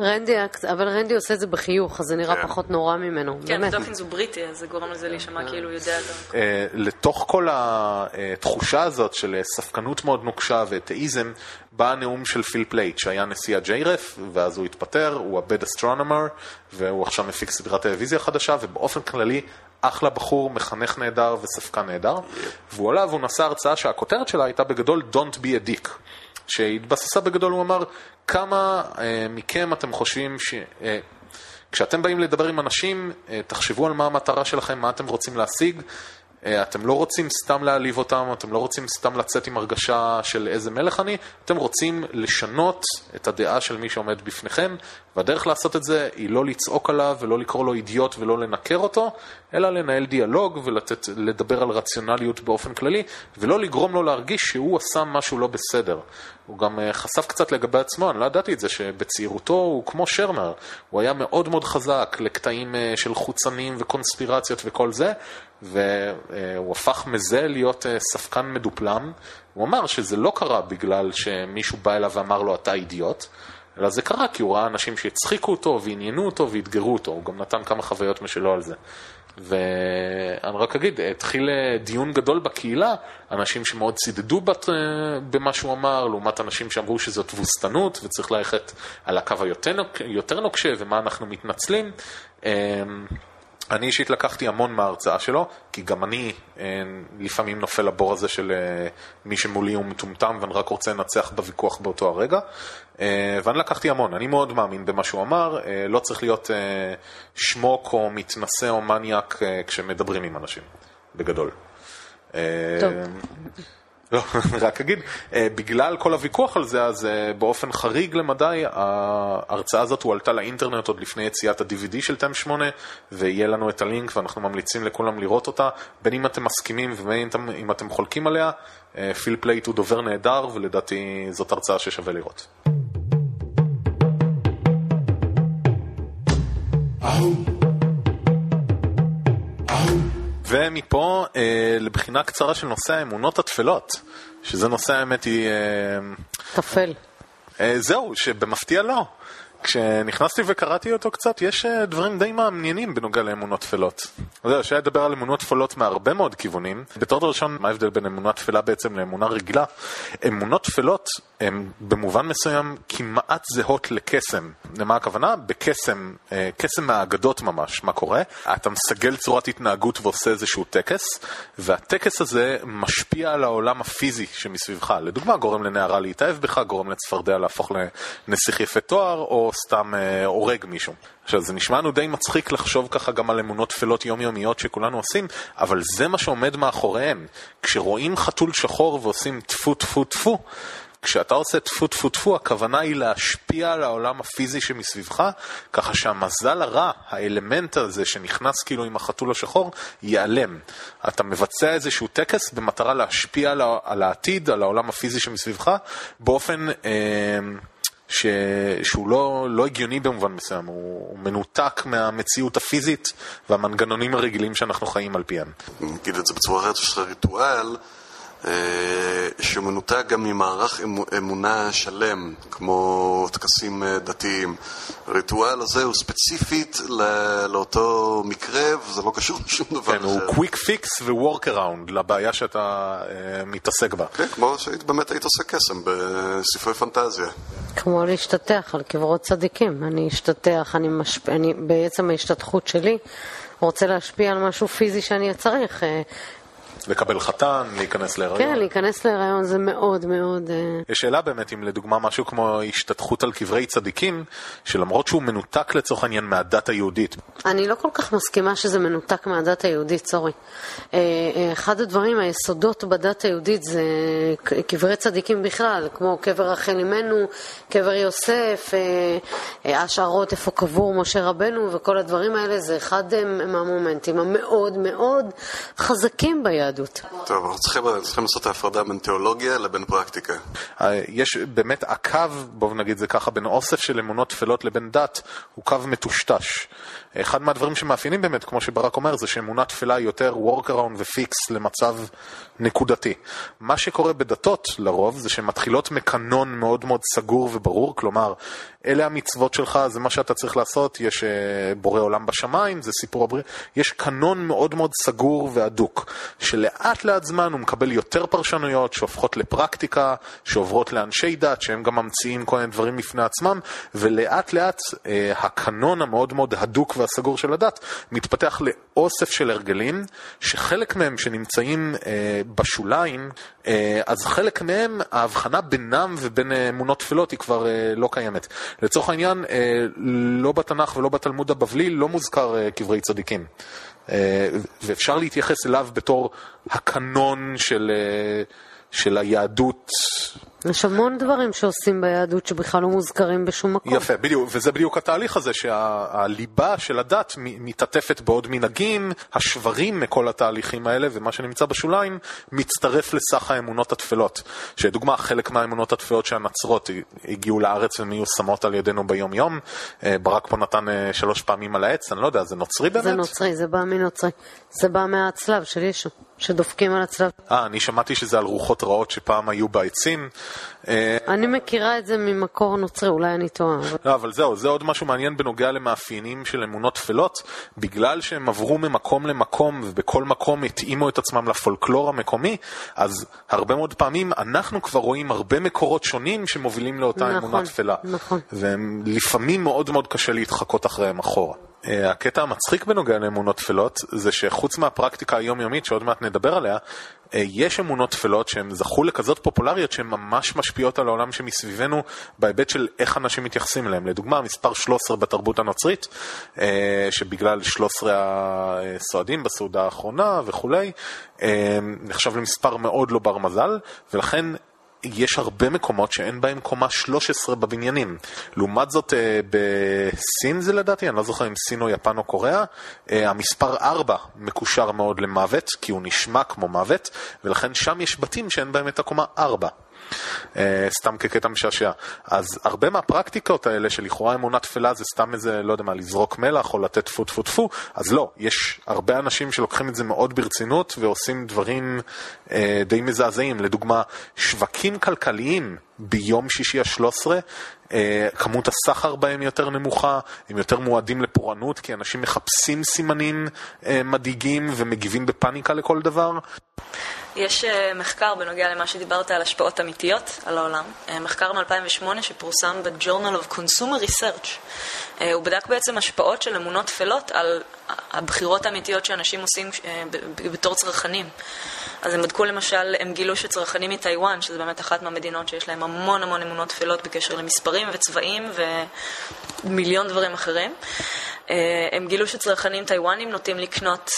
רנדי, אבל רנדי עושה את זה בחיוך, אז זה נראה כן. פחות נורא ממנו, כן, באמת. דוקינס הוא בריטי, אז זה גורם לזה להישמע כאילו הוא יודע את ה... אה, לתוך כל התחושה הזאת של אה, ספקנות מאוד נוקשה ואתאיזם, בא הנאום של פיל פלייט, שהיה נשיא ה-JREF, ואז הוא התפטר, הוא ה Bad Astronomer, והוא עכשיו מפיק סדרת טלוויזיה חדשה, ובאופן כללי, אחלה בחור, מחנך נהדר וספקן נהדר, והוא עלה והוא נשא הרצאה שהכותרת שלה הייתה בגדול Don't be a dick. שהתבססה בגדול, הוא אמר, כמה אה, מכם אתם חושבים ש... אה, כשאתם באים לדבר עם אנשים, אה, תחשבו על מה המטרה שלכם, מה אתם רוצים להשיג. אה, אתם לא רוצים סתם להעליב אותם, אתם לא רוצים סתם לצאת עם הרגשה של איזה מלך אני, אתם רוצים לשנות את הדעה של מי שעומד בפניכם, והדרך לעשות את זה היא לא לצעוק עליו ולא לקרוא לו אידיוט ולא לנקר אותו, אלא לנהל דיאלוג ולדבר על רציונליות באופן כללי, ולא לגרום לו להרגיש שהוא עשה משהו לא בסדר. הוא גם אה, חשף קצת לגבי עצמו, אני לא ידעתי את זה, שבצעירותו הוא כמו שרנר, הוא היה מאוד מאוד חזק לקטעים אה, של חוצנים וקונספירציות וכל זה, והוא הפך מזה להיות אה, ספקן מדופלם. הוא אמר שזה לא קרה בגלל שמישהו בא אליו ואמר לו אתה אידיוט, אלא זה קרה כי הוא ראה אנשים שהצחיקו אותו ועניינו אותו ואתגרו אותו, הוא גם נתן כמה חוויות משלו על זה. ואני רק אגיד, התחיל אה, דיון גדול בקהילה, אנשים שמאוד צידדו בת, אה, במה שהוא אמר, לעומת אנשים שאמרו שזו תבוסתנות וצריך ללכת על הקו היותר נוק- יותר נוקשה ומה אנחנו מתנצלים. אני אישית לקחתי המון מההרצאה שלו, כי גם אני אה, לפעמים נופל לבור הזה של אה, מי שמולי הוא מטומטם ואני רק רוצה לנצח בוויכוח באותו הרגע. אה, ואני לקחתי המון, אני מאוד מאמין במה שהוא אמר, לא צריך להיות שמוק או מתנשא או מניאק כשמדברים עם אנשים, בגדול. טוב. לא, *laughs* רק אגיד, אה, בגלל כל הוויכוח על זה, אז אה, באופן חריג למדי, ההרצאה הזאת הועלתה לאינטרנט עוד לפני יציאת ה-DVD של טם 8, ויהיה לנו את הלינק ואנחנו ממליצים לכולם לראות אותה, בין אם אתם מסכימים ובין אם אם אתם חולקים עליה, פיל פלייט הוא דובר נהדר, ולדעתי זאת הרצאה ששווה לראות. ומפה אה, לבחינה קצרה של נושא האמונות הטפלות, שזה נושא האמת היא... אה, טפל. אה, זהו, שבמפתיע לא. כשנכנסתי וקראתי אותו קצת, יש אה, דברים די מעניינים בנוגע לאמונות טפלות. יודע, אפשר לדבר על אמונות טפלות מהרבה מאוד כיוונים. בתור ראשון, מה ההבדל בין אמונה טפלה בעצם לאמונה רגילה? אמונות טפלות הן במובן מסוים כמעט זהות לקסם. למה הכוונה? בקסם, אה, קסם מהאגדות ממש. מה קורה? אתה מסגל צורת התנהגות ועושה איזשהו טקס, והטקס הזה משפיע על העולם הפיזי שמסביבך. לדוגמה, גורם לנערה להתאהב בך, גורם לצפרדע להפוך לנסיך יפה תואר, או סתם אה, הורג מישהו. עכשיו, זה נשמע לנו די מצחיק לחשוב ככה גם על אמונות טפלות יומיומיות שכולנו עושים, אבל זה מה שעומד מאחוריהם. כשרואים חתול שחור ועושים טפו טפו טפו, כשאתה עושה טפו טפו טפו, הכוונה היא להשפיע על העולם הפיזי שמסביבך, ככה שהמזל הרע, האלמנט הזה שנכנס כאילו עם החתול השחור, ייעלם. אתה מבצע איזשהו טקס במטרה להשפיע על העתיד, על העולם הפיזי שמסביבך, באופן... אה, ש... שהוא לא, לא הגיוני במובן מסוים, הוא, הוא מנותק מהמציאות הפיזית והמנגנונים הרגילים שאנחנו חיים על פיהם. נגיד את זה בצורה אחרת, יש לך ריטואל שמנותק גם ממערך אמ- אמונה שלם, כמו טקסים אה, דתיים. הריטואל הזה הוא ספציפית לאותו מקרה, וזה לא קשור לשום דבר כן, הוא אחר. quick fix ו-work around לבעיה שאתה אה, מתעסק בה. כן, כמו שבאמת היית עושה קסם בספרי פנטזיה. כמו להשתטח על קברות צדיקים. אני אשתטח, אני משפ... אני, בעצם ההשתטחות שלי רוצה להשפיע על משהו פיזי שאני צריך. לקבל חתן, להיכנס להיריון. כן, להיכנס להיריון זה מאוד מאוד... אה, יש שאלה באמת אם לדוגמה משהו כמו השתטחות על קברי צדיקים, שלמרות שהוא מנותק לצורך העניין מהדת היהודית, אני לא כל כך מסכימה שזה מנותק מהדת היהודית, סורי. אה, אה, אחד הדברים, היסודות בדת היהודית זה קברי צדיקים בכלל, כמו קבר רחל אמנו, קבר יוסף, השערות איפה קבור משה רבנו, וכל הדברים האלה זה אחד מהמומנטים המאוד מאוד חזקים ביהדות. ביהדות. טוב, אנחנו צריכים, צריכים לעשות את ההפרדה בין תיאולוגיה לבין פרקטיקה. אה, יש באמת הקו, בואו נגיד זה ככה, בין אוסף של אמונות טפלות לבין דת, הוא קו מטושטש. אחד מהדברים שמאפיינים באמת, כמו שברק אומר, זה שאמונה טפלה היא יותר workaround ופיקס למצב נקודתי. מה שקורה בדתות לרוב זה שהן מתחילות מקנון מאוד מאוד סגור וברור, כלומר, אלה המצוות שלך, זה מה שאתה צריך לעשות, יש uh, בורא עולם בשמיים, זה סיפור הבריאה, יש קנון מאוד מאוד סגור והדוק, שלאט לאט זמן הוא מקבל יותר פרשנויות שהופכות לפרקטיקה, שעוברות לאנשי דת, שהם גם ממציאים כל מיני דברים בפני עצמם, ולאט לאט uh, הקנון המאוד מאוד הדוק והסגור של הדת מתפתח לאוסף של הרגלים, שחלק מהם שנמצאים uh, בשוליים, uh, אז חלק מהם, ההבחנה בינם ובין אמונות תפילות היא כבר uh, לא קיימת. לצורך העניין, אה, לא בתנ"ך ולא בתלמוד הבבלי לא מוזכר אה, קברי צדיקים. אה, ואפשר להתייחס אליו בתור הקנון של, של היהדות יש המון דברים שעושים ביהדות שבכלל לא מוזכרים בשום מקום. יפה, בדיוק, וזה בדיוק התהליך הזה שהליבה של הדת מתעטפת בעוד מנהגים, השברים מכל התהליכים האלה, ומה שנמצא בשוליים מצטרף לסך האמונות התפלות. שדוגמה, חלק מהאמונות התפלות שהנצרות הגיעו לארץ ומיושמות על ידינו ביום יום. אה, ברק פה נתן אה, שלוש פעמים על העץ, אני לא יודע, זה נוצרי באמת? זה נוצרי, זה בא מנוצרי. זה בא מהצלב של ישו, שדופקים על הצלב. אה, אני שמעתי שזה על רוחות רעות שפעם היו בעצים. אה, אני מכירה את זה ממקור נוצרי, אולי אני טועה. לא, אבל זהו, זה עוד משהו מעניין בנוגע למאפיינים של אמונות טפלות. בגלל שהם עברו ממקום למקום ובכל מקום התאימו את עצמם לפולקלור המקומי, אז הרבה מאוד פעמים אנחנו כבר רואים הרבה מקורות שונים שמובילים לאותה נכון, אמונה טפלה. נכון. ולפעמים מאוד מאוד קשה להתחקות אחריהם אחורה. אה, הקטע המצחיק בנוגע לאמונות טפלות זה שחוץ מהפרקטיקה היומיומית שעוד מעט נדבר עליה, אה, יש אמונות טפלות שהן זכו לכזאת פופולריות שהן ממש משפיעות על העולם שמסביבנו בהיבט של איך אנשים מתייחסים אליהם. לדוגמה, מספר 13 בתרבות הנוצרית, אה, שבגלל 13 הסועדים בסעודה האחרונה וכולי, נחשב למספר מאוד לא בר מזל, ולכן יש הרבה מקומות שאין בהם קומה 13 בבניינים. לעומת זאת, אה, בסין זה לדעתי, אני לא זוכר אם סין או יפן או קוריאה, אה, המספר 4 מקושר מאוד למוות, כי הוא נשמע כמו מוות, ולכן שם יש בתים שאין בהם את הקומה 4. אה, סתם כקטע משעשע. אז הרבה מהפרקטיקות האלה שלכאורה אמונה תפלה זה סתם איזה, לא יודע מה, לזרוק מלח או לתת טפו טפו טפו, אז לא, יש הרבה אנשים שלוקחים את זה מאוד ברצינות ועושים דברים אה, די מזעזעים. לדוגמה, שווקים כלכליים ביום שישי ה-13, אה, כמות הסחר בהם יותר נמוכה, הם יותר מועדים לפורענות, כי אנשים מחפשים סימנים אה, מדאיגים ומגיבים בפאניקה לכל דבר. יש uh, מחקר בנוגע למה שדיברת על השפעות אמיתיות על העולם, uh, מחקר מ-2008 שפורסם ב-Journal of Consumer Research. Uh, הוא בדק בעצם השפעות של אמונות טפלות על הבחירות האמיתיות שאנשים עושים בתור צרכנים. אז הם בדקו למשל, הם גילו שצרכנים מטיוואן, שזה באמת אחת מהמדינות שיש להם המון המון אמונות טפלות בקשר למספרים וצבעים ומיליון דברים אחרים, הם גילו שצרכנים טיוואנים נוטים לקנות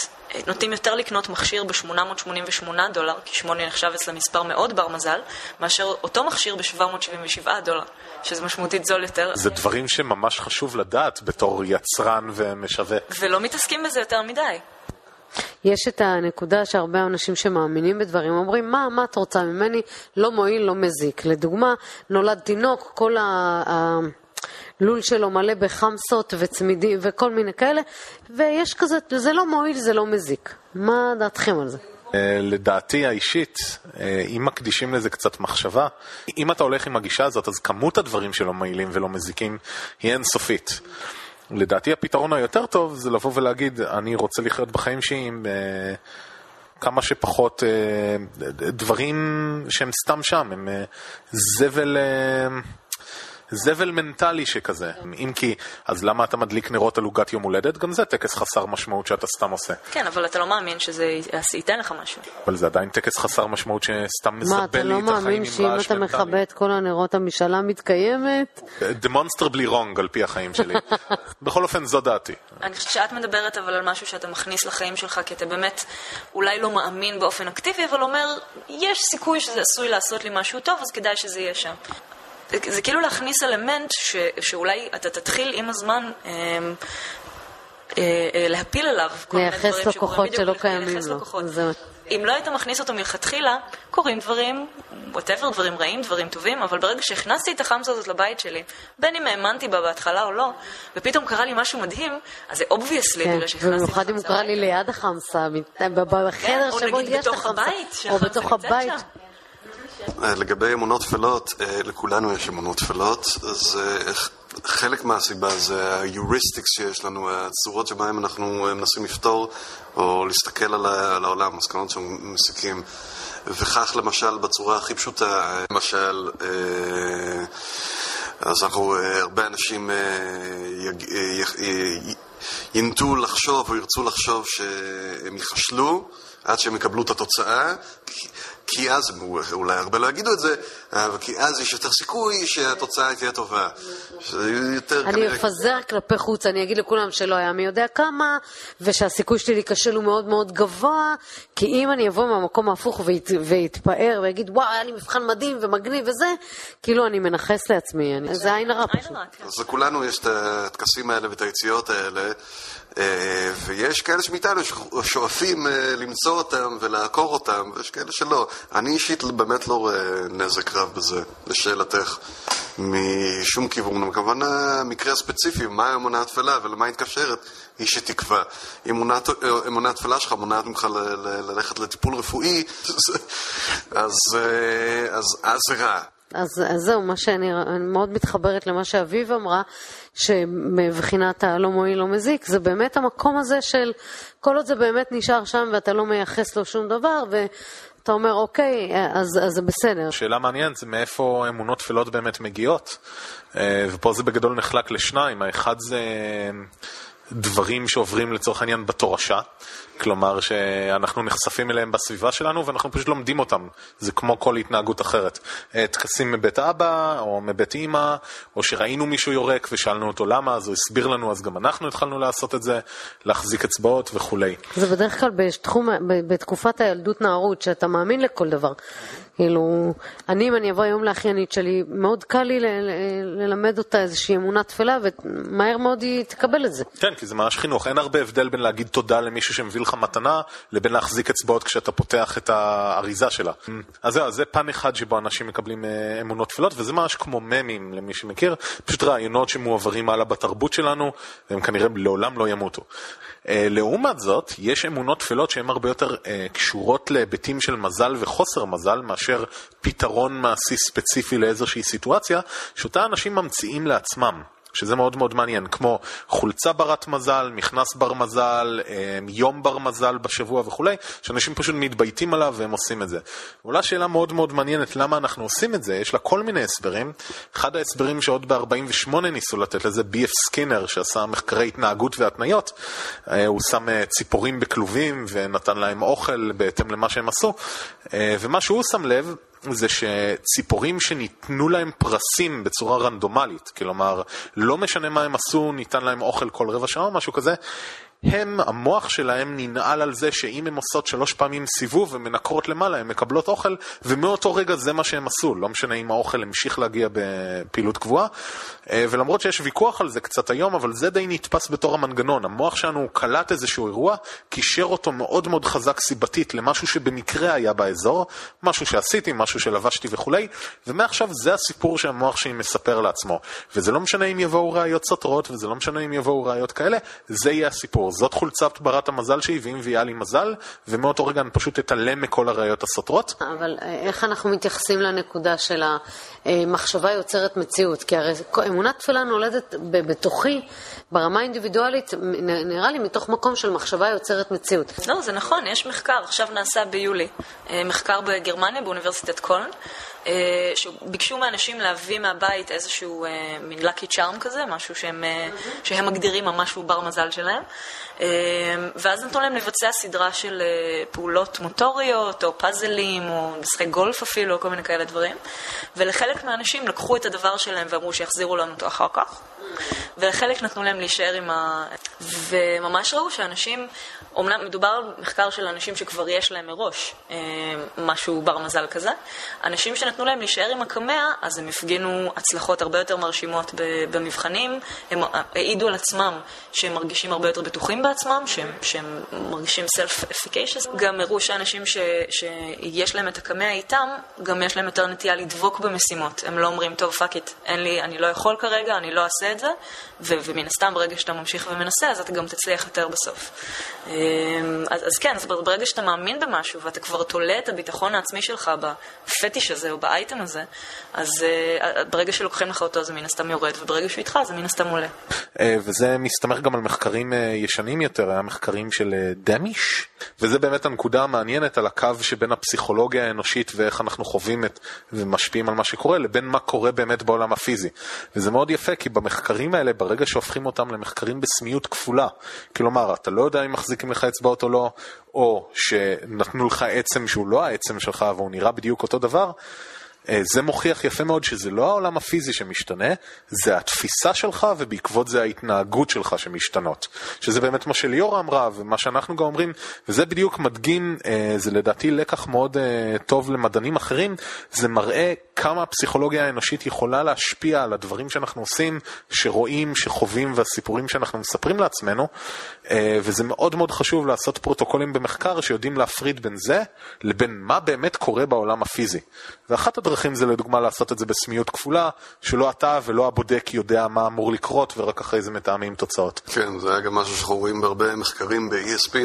נוטים יותר לקנות מכשיר ב-888 דולר, כי 8 נחשב אצלם מספר מאוד בר מזל, מאשר אותו מכשיר ב-777 דולר, שזה משמעותית זול יותר. זה דברים שממש חשוב לדעת בתור יצרן ומשווק. ולא מתעסקים בזה יותר מדי. יש את הנקודה שהרבה אנשים שמאמינים בדברים אומרים, מה, מה את רוצה ממני? לא מועיל, לא מזיק. לדוגמה, נולד תינוק, כל ה... הלול שלו מלא בחמסות וצמידים וכל מיני כאלה, ויש כזה, זה לא מועיל, זה לא מזיק. מה דעתכם על זה? אה, לדעתי האישית, אה, אם מקדישים לזה קצת מחשבה, אם אתה הולך עם הגישה הזאת, אז כמות הדברים שלא מועילים ולא מזיקים היא אינסופית. לדעתי הפתרון היותר טוב זה לבוא ולהגיד, אני רוצה לחיות בחיים שלי עם אה, כמה שפחות דברים שהם סתם שם, הם זבל... זבל מנטלי שכזה. אם כי, אז למה אתה מדליק נרות על עוגת יום הולדת? גם זה טקס חסר משמעות שאתה סתם עושה. כן, אבל אתה לא מאמין שזה ייתן לך משהו. אבל זה עדיין טקס חסר משמעות שסתם מזבל לי את החיים עם רעש מנטלי. מה, אתה לא מאמין שאם אתה מכבה את כל הנרות המשאלה מתקיימת? demonstrably wrong על פי החיים שלי. *laughs* בכל אופן, זו דעתי. אני חושבת שאת מדברת אבל על משהו שאתה מכניס לחיים שלך, כי אתה באמת אולי לא מאמין באופן אקטיבי, אבל אומר, יש סיכוי שזה עשוי לעשות לי משהו טוב, אז כדאי שזה יהיה שם. זה כאילו להכניס אלמנט ש, שאולי אתה תתחיל עם הזמן אה, אה, אה, להפיל עליו כל מיני דברים לייחס לו כוחות שלא קיימים לו. לכוחות. אם לא היית מכניס אותו מלכתחילה, קורים דברים, whatever, דברים רעים, דברים טובים, אבל ברגע שהכנסתי את החמסה הזאת לבית שלי, בין אם האמנתי בה בהתחלה או לא, ופתאום קרה לי משהו מדהים, אז זה obviously, כן, בגלל שהכנסתי את במיוחד אם הוא קרא לי ליד החמסה, בחדר כן, שבו נגיד יש את החמסה, או שהחמסה בתוך נמצאת הבית. שם. אה, לגבי אמונות טפלות, אה, לכולנו יש אמונות טפלות, אז אה, חלק מהסיבה זה heuristics שיש לנו, הצורות שבהן אנחנו אה, מנסים לפתור או להסתכל על העולם, מסקנות מסיקים. וכך למשל בצורה הכי פשוטה, אה, למשל, אה, אז אנחנו, אה, הרבה אנשים אה, אה, אה, ינטו לחשוב או ירצו לחשוב שהם ייכשלו עד שהם יקבלו את התוצאה, כי, אז, אולי הרבה לא יגידו את זה, אבל כי אז יש יותר סיכוי שהתוצאה תהיה טובה. אני כנראה... אפזר כלפי חוץ, אני אגיד לכולם שלא היה מי יודע כמה, ושהסיכוי שלי להיכשל הוא מאוד מאוד גבוה, כי אם אני אבוא מהמקום ההפוך וית, ויתפאר ויגיד, וואו, היה לי מבחן מדהים ומגניב וזה, כאילו אני מנכס לעצמי, אני, זה עין הרע פשוט. כן. אז לכולנו יש את הטקסים האלה ואת היציאות האלה, ויש כאלה שמאיתנו שואפים אה, למצוא אותם ולעקור אותם, ויש כאלה שלא. אני אישית באמת לא רואה נזק רב בזה, לשאלתך, משום כיוון. כמובן המקרה הספציפי, מה האמונה התפלה ולמה היא מתקשרת, היא שתקבע. אמונה התפלה שלך מונעת ממך ללכת לטיפול רפואי, *laughs* אז, אה, זה רע. אז, אז זהו, מה שאני אני מאוד מתחברת למה שאביב אמרה, שמבחינת הלא מועיל לא מזיק, זה באמת המקום הזה של כל עוד זה באמת נשאר שם ואתה לא מייחס לו שום דבר, ואתה אומר, אוקיי, אז, זה בסדר. שאלה מעניינת זה מאיפה אמונות טפלות באמת מגיעות. אה, ופה זה בגדול נחלק לשניים. האחד זה דברים שעוברים לצורך העניין בתורשה. כלומר שאנחנו נחשפים אליהם בסביבה שלנו ואנחנו פשוט לומדים אותם. זה כמו כל התנהגות אחרת. אה, טקסים מבית אבא או מבית אימא, או שראינו מישהו יורק ושאלנו אותו למה, אז הוא הסביר לנו, אז גם אנחנו התחלנו לעשות את זה, להחזיק אצבעות וכולי. זה בדרך כלל בתחום, בתקופת הילדות נערות, שאתה מאמין לכל דבר. כאילו, אני, אם אני אבוא היום לאחיינית שלי, מאוד קל לי ללמד אותה איזושהי אמונה תפלה, ומהר מאוד היא תקבל את זה. כן, כי זה ממש חינוך. אין הרבה הבדל בין להגיד תודה למישהו שמביא לך מתנה, לבין להחזיק אצבעות כשאתה פותח את האריזה שלה. אז זהו, זה פן אחד שבו אנשים מקבלים אה, אמונות טפלות, וזה ממש כמו ממים למי שמכיר, פשוט רעיונות שמועברים הלאה בתרבות שלנו, והם כנראה לעולם לא ימותו. אה, לעומת זאת, יש אמונות טפלות שהן הרבה יותר אה, קשורות להיבטים של מזל וחוסר מזל, מאשר פתרון מעשי ספציפי לאיזושהי סיטואציה, שאותה אנשים ממציאים לעצמם. שזה מאוד מאוד מעניין, כמו חולצה ברת מזל, מכנס בר מזל, אה, יום בר מזל בשבוע וכולי, שאנשים פשוט מתבייתים עליו והם עושים את זה. עולה שאלה מאוד מאוד מעניינת למה אנחנו עושים את זה, יש לה כל מיני הסברים. אחד ההסברים שעוד ב-48 ניסו לתת לזה, בי.אף סקינר, שעשה מחקרי התנהגות והתניות, אה, הוא שם אה, ציפורים בכלובים ונתן להם אוכל בהתאם למה שהם עשו, ומה שהוא שם לב, זה שציפורים שניתנו להם פרסים בצורה רנדומלית, כלומר, לא משנה מה הם עשו, ניתן להם אוכל כל רבע שעה או משהו כזה, הם, המוח שלהם ננעל על זה שאם הם עושות שלוש פעמים סיבוב ומנקרות למעלה, הן מקבלות אוכל, ומאותו רגע זה מה שהם עשו, לא משנה אם האוכל המשיך להגיע בפעילות קבועה. אה, ולמרות שיש ויכוח על זה קצת היום, אבל זה די נתפס בתור המנגנון. המוח שלנו קלט איזשהו אירוע, קישר אותו מאוד מאוד חזק סיבתית למשהו שבמקרה היה באזור, משהו שעשיתי, משהו שלבשתי וכולי, ומעכשיו זה הסיפור שהמוח שלי מספר לעצמו. וזה לא משנה אם יבואו ראיות סותרות, וזה לא משנה אם יבואו ראיות כאלה, זה יהיה הסיפור. זאת חולצת ברת המזל שלי, והיא מביאה לי מזל, ומאותו רגע אני פשוט אתעלם מכל הראיות הסותרות. אבל אה, איך אנחנו מתייחסים לנקודה של המחשבה יוצרת מציאות? כי הרי אמונה תפלה נולדת בתוכי, ברמה האינדיבידואלית, נראה לי מתוך מקום של מחשבה יוצרת מציאות. לא, זה נכון, יש מחקר, עכשיו נעשה ביולי, אה, מחקר בגרמניה, באוניברסיטת קולן, אה, שביקשו מאנשים להביא מהבית איזשהו אה, מין לקי צ'ארם כזה, משהו שהם, אה, שהם מגדירים המשהו בר מזל שלהם, אה, ואז נתנו להם לבצע סדרה של אה, פעולות מוטוריות, או פאזלים, או משחק גולף אפילו, או כל מיני כאלה דברים, ולחלק חלק מהאנשים לקחו את הדבר שלהם ואמרו שיחזירו לנו אותו אחר כך, ולחלק נתנו להם להישאר עם ה... וממש ראו שאנשים, אומנם מדובר על מחקר של אנשים שכבר יש להם מראש אה, משהו בר מזל כזה, אנשים שנתנו להם להישאר עם הקמע, אז הם הפגינו הצלחות הרבה יותר מרשימות במבחנים, הם העידו על עצמם שהם מרגישים הרבה יותר בטוחים בעצמם, שהם, שהם מרגישים self-efficacious, גם הראו שאנשים ש, שיש להם את הקמע איתם, גם יש להם יותר נטייה לדבוק במשימות, הם לא אומרים, טוב, fuck it, אין לי, אני לא יכול כרגע, אני לא אעשה את זה, ו- ומן הסתם ברגע שאתה ממשיך ומנסה, אז אתה גם תצליח יותר בסוף. אמ, אז, אז כן, אז ברגע שאתה מאמין במשהו ואתה כבר תולה את הביטחון העצמי שלך בפטיש הזה או באייטם הזה, אז uh, ברגע שלוקחים לך אותו זה מן הסתם יורד, וברגע שהוא איתך זה מן הסתם עולה. Uh, וזה מסתמך גם על מחקרים uh, ישנים יותר, היה מחקרים של דמיש, וזה באמת הנקודה המעניינת על הקו שבין הפסיכולוגיה האנושית ואיך אנחנו חווים את ומשפיעים על מה שקורה, לבין מה קורה באמת בעולם הפיזי. וזה מאוד יפה, כי במחקרים האלה, ברגע שהופכים אותם למחקרים בסמיות כפולה, כלומר, אתה לא יודע אם מחזיקים לך אצבעות או לא, או שנתנו לך עצם שהוא לא העצם שלך והוא נראה בדיוק אותו דבר, זה מוכיח יפה מאוד שזה לא העולם הפיזי שמשתנה, זה התפיסה שלך ובעקבות זה ההתנהגות שלך שמשתנות. שזה באמת מה שליאורה אמרה ומה שאנחנו גם אומרים, וזה בדיוק מדגים, אה, זה לדעתי לקח מאוד אה, טוב למדענים אחרים, זה מראה כמה הפסיכולוגיה האנושית יכולה להשפיע על הדברים שאנחנו עושים, שרואים, שחווים והסיפורים שאנחנו מספרים לעצמנו, וזה מאוד מאוד חשוב לעשות פרוטוקולים במחקר שיודעים להפריד בין זה לבין מה באמת קורה בעולם הפיזי. ואחת הדרכים זה לדוגמה לעשות את זה בסמיות כפולה, שלא אתה ולא הבודק יודע מה אמור לקרות ורק אחרי זה מתאמים תוצאות. כן, זה היה גם משהו שאנחנו רואים בהרבה מחקרים ב-ESP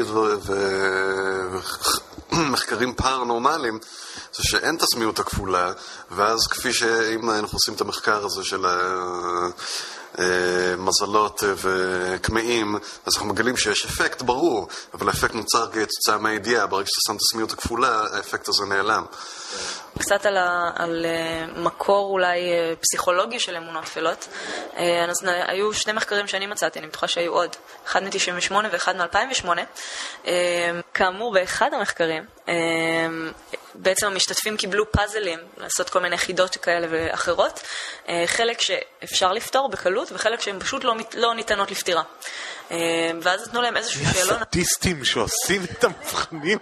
ומחקרים פארנורמליים, זה שאין את הסמיות הכפולה, ואז כפי שאם אנחנו עושים את המחקר הזה של ה... אה, מזלות וקמעים, אז אנחנו מגלים שיש אפקט ברור, אבל האפקט נוצר כתוצאה מהידיעה, ברגע שאתה שם את הסמיות הכפולה, האפקט הזה נעלם. קצת על, על uh, מקור אולי פסיכולוגי של אמונות טפלות. אז היו שני מחקרים שאני מצאתי, אני בטוחה שהיו עוד, אחד מ-98 ואחד מ-2008. אה, כאמור, באחד המחקרים, בעצם המשתתפים קיבלו פאזלים, לעשות כל מיני חידות כאלה ואחרות, אה, חלק שאפשר לפתור בקלות וחלק שהן פשוט לא, לא ניתנות לפתירה. אמ, ואז נתנו להם איזשהו שאלון. הסדיסטים שעושים את המבחנים,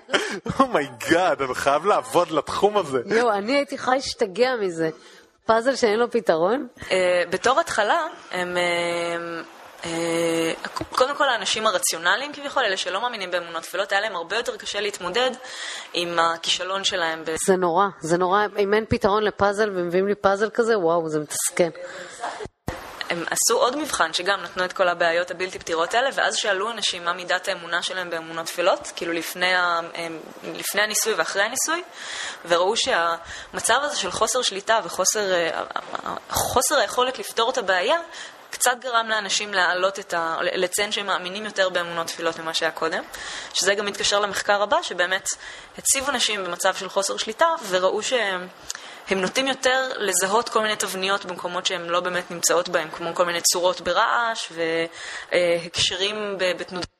oh my god, אני חייב לעבור לתחום הזה. יואו, אני הייתי יכולה להשתגע מזה. פאזל שאין לו פתרון? אה, בתור התחלה, הם... אה, אה, קודם כל האנשים הרציונליים כביכול, אלה שלא מאמינים באמונות טפלות, היה להם הרבה יותר קשה להתמודד עם הכישלון שלהם. זה נורא, זה נורא, אם אין פתרון לפאזל ומביאים לי פאזל כזה, וואו, זה מתסכן. הם עשו עוד מבחן שגם נתנו את כל הבעיות הבלתי פתירות האלה, ואז שאלו אנשים מה מידת האמונה שלהם באמונות טפלות, כאילו לפני, ה, לפני הניסוי ואחרי הניסוי, וראו שהמצב הזה של חוסר שליטה וחוסר חוסר היכולת לפתור את הבעיה, קצת גרם לאנשים להעלות את ה... לציין שהם מאמינים יותר באמונות תפילות ממה שהיה קודם, שזה גם מתקשר למחקר הבא, שבאמת הציבו נשים במצב של חוסר שליטה, וראו שהם... הם נוטים יותר לזהות כל מיני תבניות במקומות שהן לא באמת נמצאות בהן, כמו כל מיני צורות ברעש והקשרים בתנודות.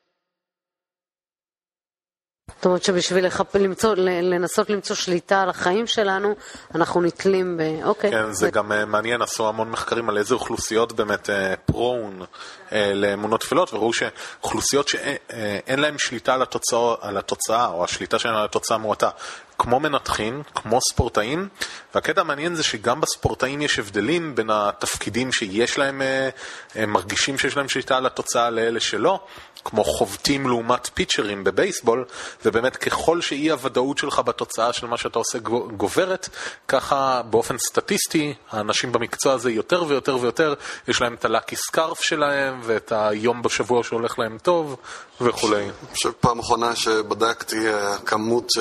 זאת אומרת שבשביל לחפ... למצוא, לנסות למצוא שליטה על החיים שלנו, אנחנו נתלים ב... אוקיי. כן, זה גם uh, מעניין, עשו המון מחקרים על איזה אוכלוסיות באמת פרון uh, uh, לאמונות תפילות, וראו שאוכלוסיות שאין להן שליטה על התוצאה, על התוצאה, או השליטה שלהן על התוצאה מועטה, כמו מנתחים, כמו ספורטאים, והקטע המעניין זה שגם בספורטאים יש הבדלים בין התפקידים שיש להם, מרגישים שיש להם שליטה על התוצאה לאלה שלא, כמו חובטים לעומת פיצ'רים בבייסבול, ובאמת ככל שאי הוודאות שלך בתוצאה של מה שאתה עושה גוברת, ככה באופן סטטיסטי, האנשים במקצוע הזה יותר ויותר ויותר, יש להם את הלאקי סקארף שלהם, ואת היום בשבוע שהולך להם טוב, וכולי. אני חושב פעם אחרונה שבדקתי הכמות...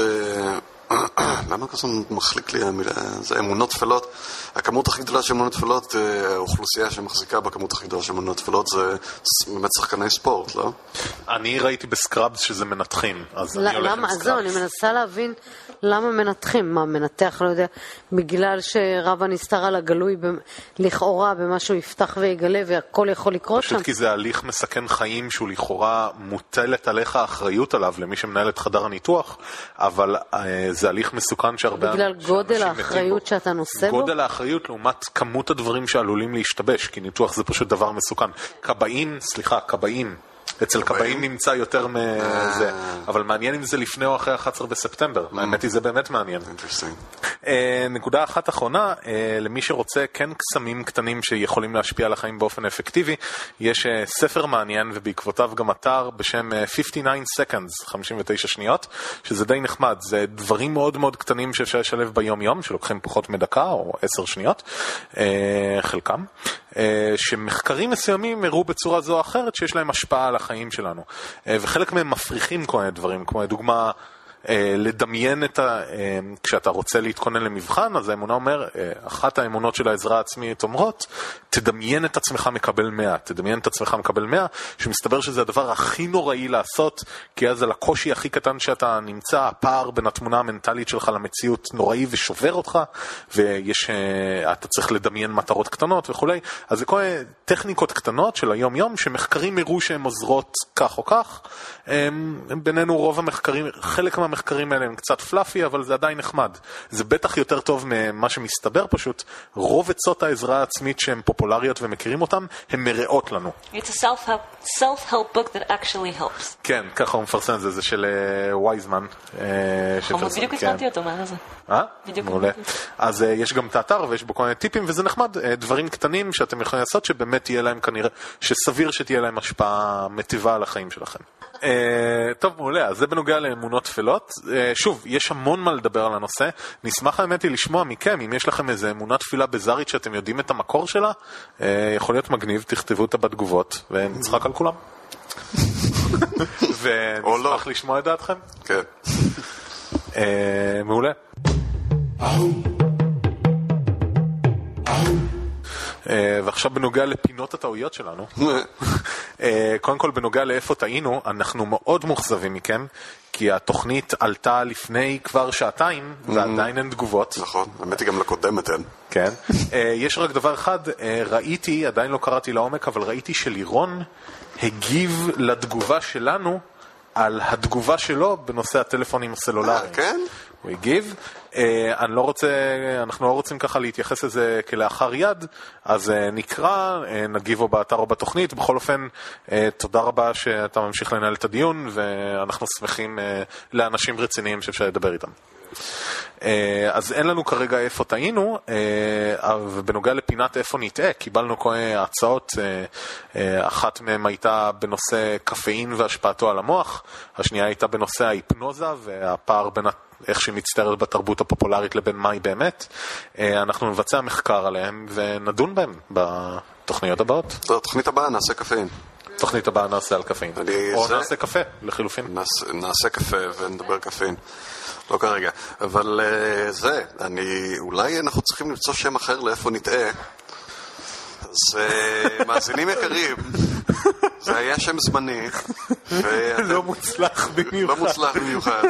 *coughs* למה כזה מחליק לי המילה? זה אמונות טפלות. הכמות הכי גדולה של אמונות טפלות, אה, האוכלוסייה שמחזיקה בכמות הכי גדולה של אמונות טפלות זה באמת שחקני ספורט, לא? אני ראיתי בסקראבס שזה מנתחים, אז אני הולך עם סקראבס. זהו, אני מנסה להבין למה מנתחים? מה, מנתח, לא יודע, בגלל שרב הנסתר על הגלוי לכאורה במה שהוא יפתח ויגלה והכל יכול לקרות שם? פשוט כי זה הליך מסכן חיים שהוא לכאורה מוטלת עליך אחריות עליו למי שמנהל את חדר הניתוח, אבל אה, זה הליך מסוכן שהרבה בגלל גודל האחריות בו. שאתה נושא בו? גודל האחריות לעומת כמות הדברים שעלולים להשתבש, כי ניתוח זה פשוט דבר מסוכן. כבאים, סליחה, כבאים. אצל כבאים נמצא יותר מזה, אבל מעניין אם זה לפני או אחרי 11 בספטמבר, האמת היא זה באמת מעניין. אה, נקודה אחת אחרונה, אה, למי שרוצה כן קסמים קטנים שיכולים להשפיע על החיים באופן אפקטיבי, יש אה, ספר מעניין ובעקבותיו גם אתר בשם אה, 59 seconds, 59 שניות, שזה די נחמד, זה דברים מאוד מאוד קטנים שאפשר לשלב ביום יום, שלוקחים פחות מדקה או 10 שניות, אה, חלקם, אה, שמחקרים מסוימים הראו בצורה זו או אחרת שיש להם השפעה על החיים שלנו, אה, וחלק מהם מפריכים כל מיני דברים, כמו לדוגמה אה, לדמיין את ה... אה, כשאתה רוצה להתכונן למבחן, אז האמונה אומר, אה, אחת האמונות של העזרה העצמית אומרות, תדמיין את עצמך מקבל 100, תדמיין את עצמך מקבל 100, שמסתבר שזה הדבר הכי נוראי לעשות, כי אז על הקושי הכי קטן שאתה נמצא, הפער בין התמונה המנטלית שלך למציאות נוראי ושובר אותך, ויש, אה, אתה צריך לדמיין מטרות קטנות וכולי, אז זה כל טכניקות קטנות של היום-יום, שמחקרים הראו שהן עוזרות כך או כך. אה, בינינו רוב המחקרים, חלק מהמחקרים האלה הם קצת פלאפי, אבל זה עדיין נחמד. זה בטח יותר טוב ממה שמסתבר פשוט. רוב עצות העזרה העצמית שהן פופולריות ומכירים אותן, הן מרעות לנו. It's a self-help self-help book that actually helps. כן, ככה הוא מפרסם את זה, זה של וייזמן. חמוד, שפרסם- בדיוק כן. הזמנתי אותו, מה זה? אה? בדיוק מעולה. אז uh, יש גם את האתר ויש בו כל מיני טיפים וזה נחמד, uh, דברים קטנים שאתם יכולים לעשות שבאמת תהיה להם כנראה, שסביר שתהיה להם השפעה מטיבה על החיים שלכם. Uh, טוב, מעולה, אז זה בנוגע לאמונות טפלות. Uh, שוב, יש המון מה לדבר על הנושא. נשמח האמת היא לשמוע מכם, אם יש לכם איזה אמונה תפילה בזארית שאתם יודעים את המקור שלה, uh, יכול להיות מגניב, תכתבו אותה בתגובות ונצחק על כולם. *laughs* לא. ונשמח לשמוע את דעתכם. כן. אה, מעולה. אה, ועכשיו בנוגע לפינות הטעויות שלנו, אה, קודם כל בנוגע לאיפה טעינו, אנחנו מאוד מאוכזבים מכם, כי התוכנית עלתה לפני כבר שעתיים, ועדיין אין תגובות. נכון, האמת היא גם לקודמת אין. כן. אה, יש רק דבר אחד, אה, ראיתי, עדיין לא קראתי לעומק, אבל ראיתי שלירון הגיב לתגובה שלנו על התגובה שלו בנושא הטלפונים הסלולריים. אה, כן? הוא הגיב. אה, אני לא רוצה, אנחנו לא רוצים ככה להתייחס לזה כלאחר יד, אז אה, נקרא, אה, נגיב או באתר או בתוכנית. בכל אופן, אה, תודה רבה שאתה ממשיך לנהל את הדיון, ואנחנו שמחים אה, לאנשים רציניים שאפשר לדבר איתם. אה, אז אין לנו כרגע איפה טעינו, אה, ובנוגע לפינת איפה נטעה, קיבלנו כל מיני הצעות, אה, אה, אחת מהן הייתה בנושא קפאין והשפעתו על המוח, השנייה הייתה בנושא ההיפנוזה והפער בין איך שהיא מצטיירת בתרבות הפופולרית לבין מה היא באמת. אה, אנחנו נבצע מחקר עליהם ונדון בהם בתוכניות הבאות. טוב, תוכנית הבאה נעשה קפאין. תוכנית הבאה נעשה על קפאין. או זה- נעשה קפה, לחילופין. נעשה, נעשה קפה ונדבר קפאין. לא כרגע. אבל uh, זה, אני, אולי אנחנו צריכים למצוא שם אחר לאיפה נטעה. אז אה, *laughs* מאזינים יקרים, זה היה שם זמני, ואתם- לא מוצלח במיוחד. לא מוצלח במיוחד.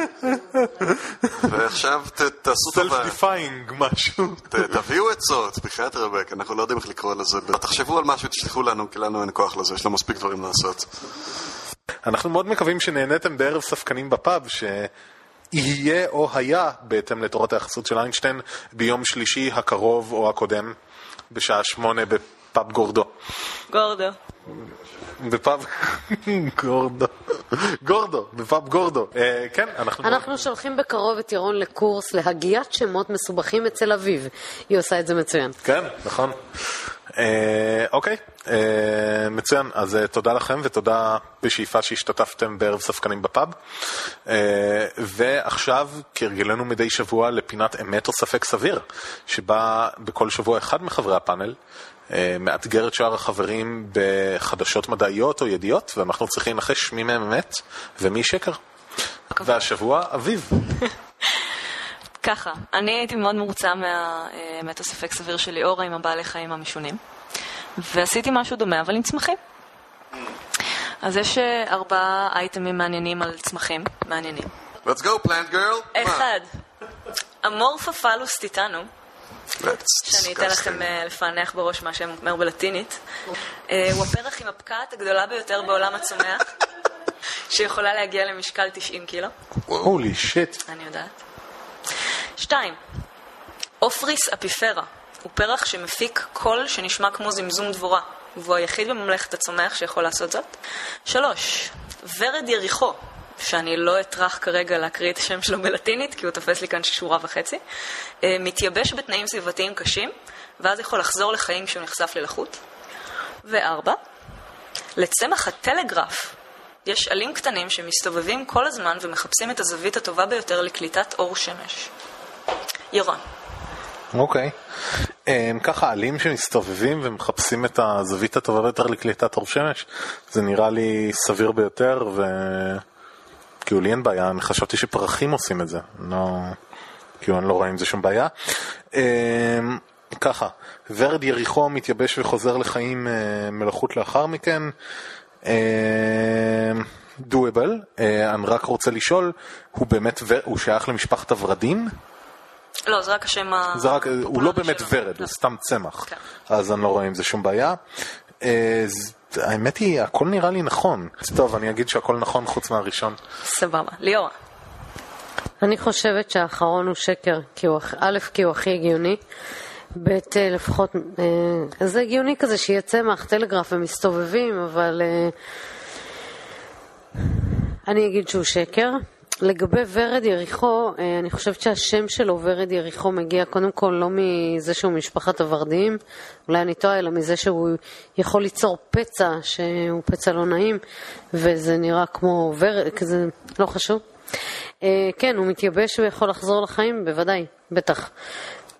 ועכשיו ת, תעשו טובה, self-defying משהו. ת, תביאו עצות, בחייאת רבק, אנחנו לא יודעים איך לקרוא לזה. תחשבו על משהו, תשלחו לנו, כי לנו אין כוח לזה, יש לנו מספיק דברים לעשות. אנחנו מאוד מקווים שנהניתם בערב ספקנים בפאב, שיהיה או היה, בהתאם לתורת היחסות של איינשטיין, ביום שלישי הקרוב או הקודם, בשעה שמונה בפאב גורדו. גורדו. בפאב *laughs* גורדו. גורדו, בפאב גורדו. אה, כן, אנחנו... אנחנו שולחים בקרוב את ירון לקורס להגיית שמות מסובכים אצל אביו. היא עושה את זה מצוין. כן, נכון. אה, אוקיי, אה, מצוין. אז אה, תודה לכם ותודה בשאיפה שהשתתפתם בערב ספקנים בפאב. ועכשיו, כהרגלנו מדי שבוע, לפינת אמת או ספק סביר, שבה בכל שבוע אחד מחברי הפאנל מאתגר את שאר החברים בחדשות מדעיות או ידיעות, ואנחנו צריכים לנחש מי מהם אמת ומי שקר. והשבוע, אביב. *laughs* ככה, אני הייתי מאוד מרוצה מהמת הספק סביר של ליאורה עם הבעלי חיים המשונים, ועשיתי משהו דומה, אבל עם צמחים. אז יש אה, ארבעה אייטמים מעניינים על צמחים מעניינים. Let's go, plant girl. אחד, אמורפפלוס טיטנו, That's שאני אתן לכם. אה, לפענח בראש מה שהם אומר בלטינית, אה, הוא הפרח עם הפקעת הגדולה ביותר בעולם הצומח, *laughs* שיכולה להגיע למשקל 90 קילו. הולי שיט. אני יודעת. שתיים, אופריס אפיפרה הוא פרח שמפיק קול שנשמע כמו זמזום דבורה, והוא היחיד בממלכת הצומח שיכול לעשות זאת. שלוש, ורד יריחו, שאני לא אטרח כרגע להקריא את השם שלו בלטינית, כי הוא תופס לי כאן שורה וחצי, אה, מתייבש בתנאים סביבתיים קשים, ואז יכול לחזור לחיים כשהוא נחשף ללחות. וארבע, לצמח הטלגרף יש עלים קטנים שמסתובבים כל הזמן ומחפשים את הזווית הטובה ביותר לקליטת אור שמש. ירון. אוקיי. אמ, ככה עלים שמסתובבים ומחפשים את הזווית הטובה ביותר לקליטת אור שמש, זה נראה לי סביר ביותר ו... כאילו לי אין בעיה, אני חשבתי שפרחים עושים את זה, לא... כאילו אני לא רואה עם זה שום בעיה. ככה, ורד יריחו מתייבש וחוזר לחיים אה, מלאכות לאחר מכן. דואבל, אני רק רוצה לשאול, הוא באמת, הוא שייך למשפחת הורדים? לא, זה רק השם ה... זה רק, הוא לא באמת שלו. ורד, לא. הוא סתם צמח, כן. אז אני לא רואה עם זה שום בעיה. אה, האמת היא, הכל נראה לי נכון. טוב, אני אגיד שהכל נכון חוץ מהראשון. סבבה. ליאורה. אני חושבת שהאחרון הוא שקר, כי הוא, א', כי הוא הכי הגיוני, ב', אה, לפחות, אה, זה הגיוני כזה שיהיה צמח, טלגרף ומסתובבים, אבל אה, אני אגיד שהוא שקר. לגבי ורד יריחו, אה, אני חושבת שהשם שלו, ורד יריחו, מגיע קודם כל לא מזה שהוא משפחת הוורדיים, אולי אני טועה, אלא מזה שהוא יכול ליצור פצע שהוא פצע לא נעים, וזה נראה כמו ורד, כזה, לא חשוב. אה, כן, הוא מתייבש ויכול לחזור לחיים, בוודאי, בטח.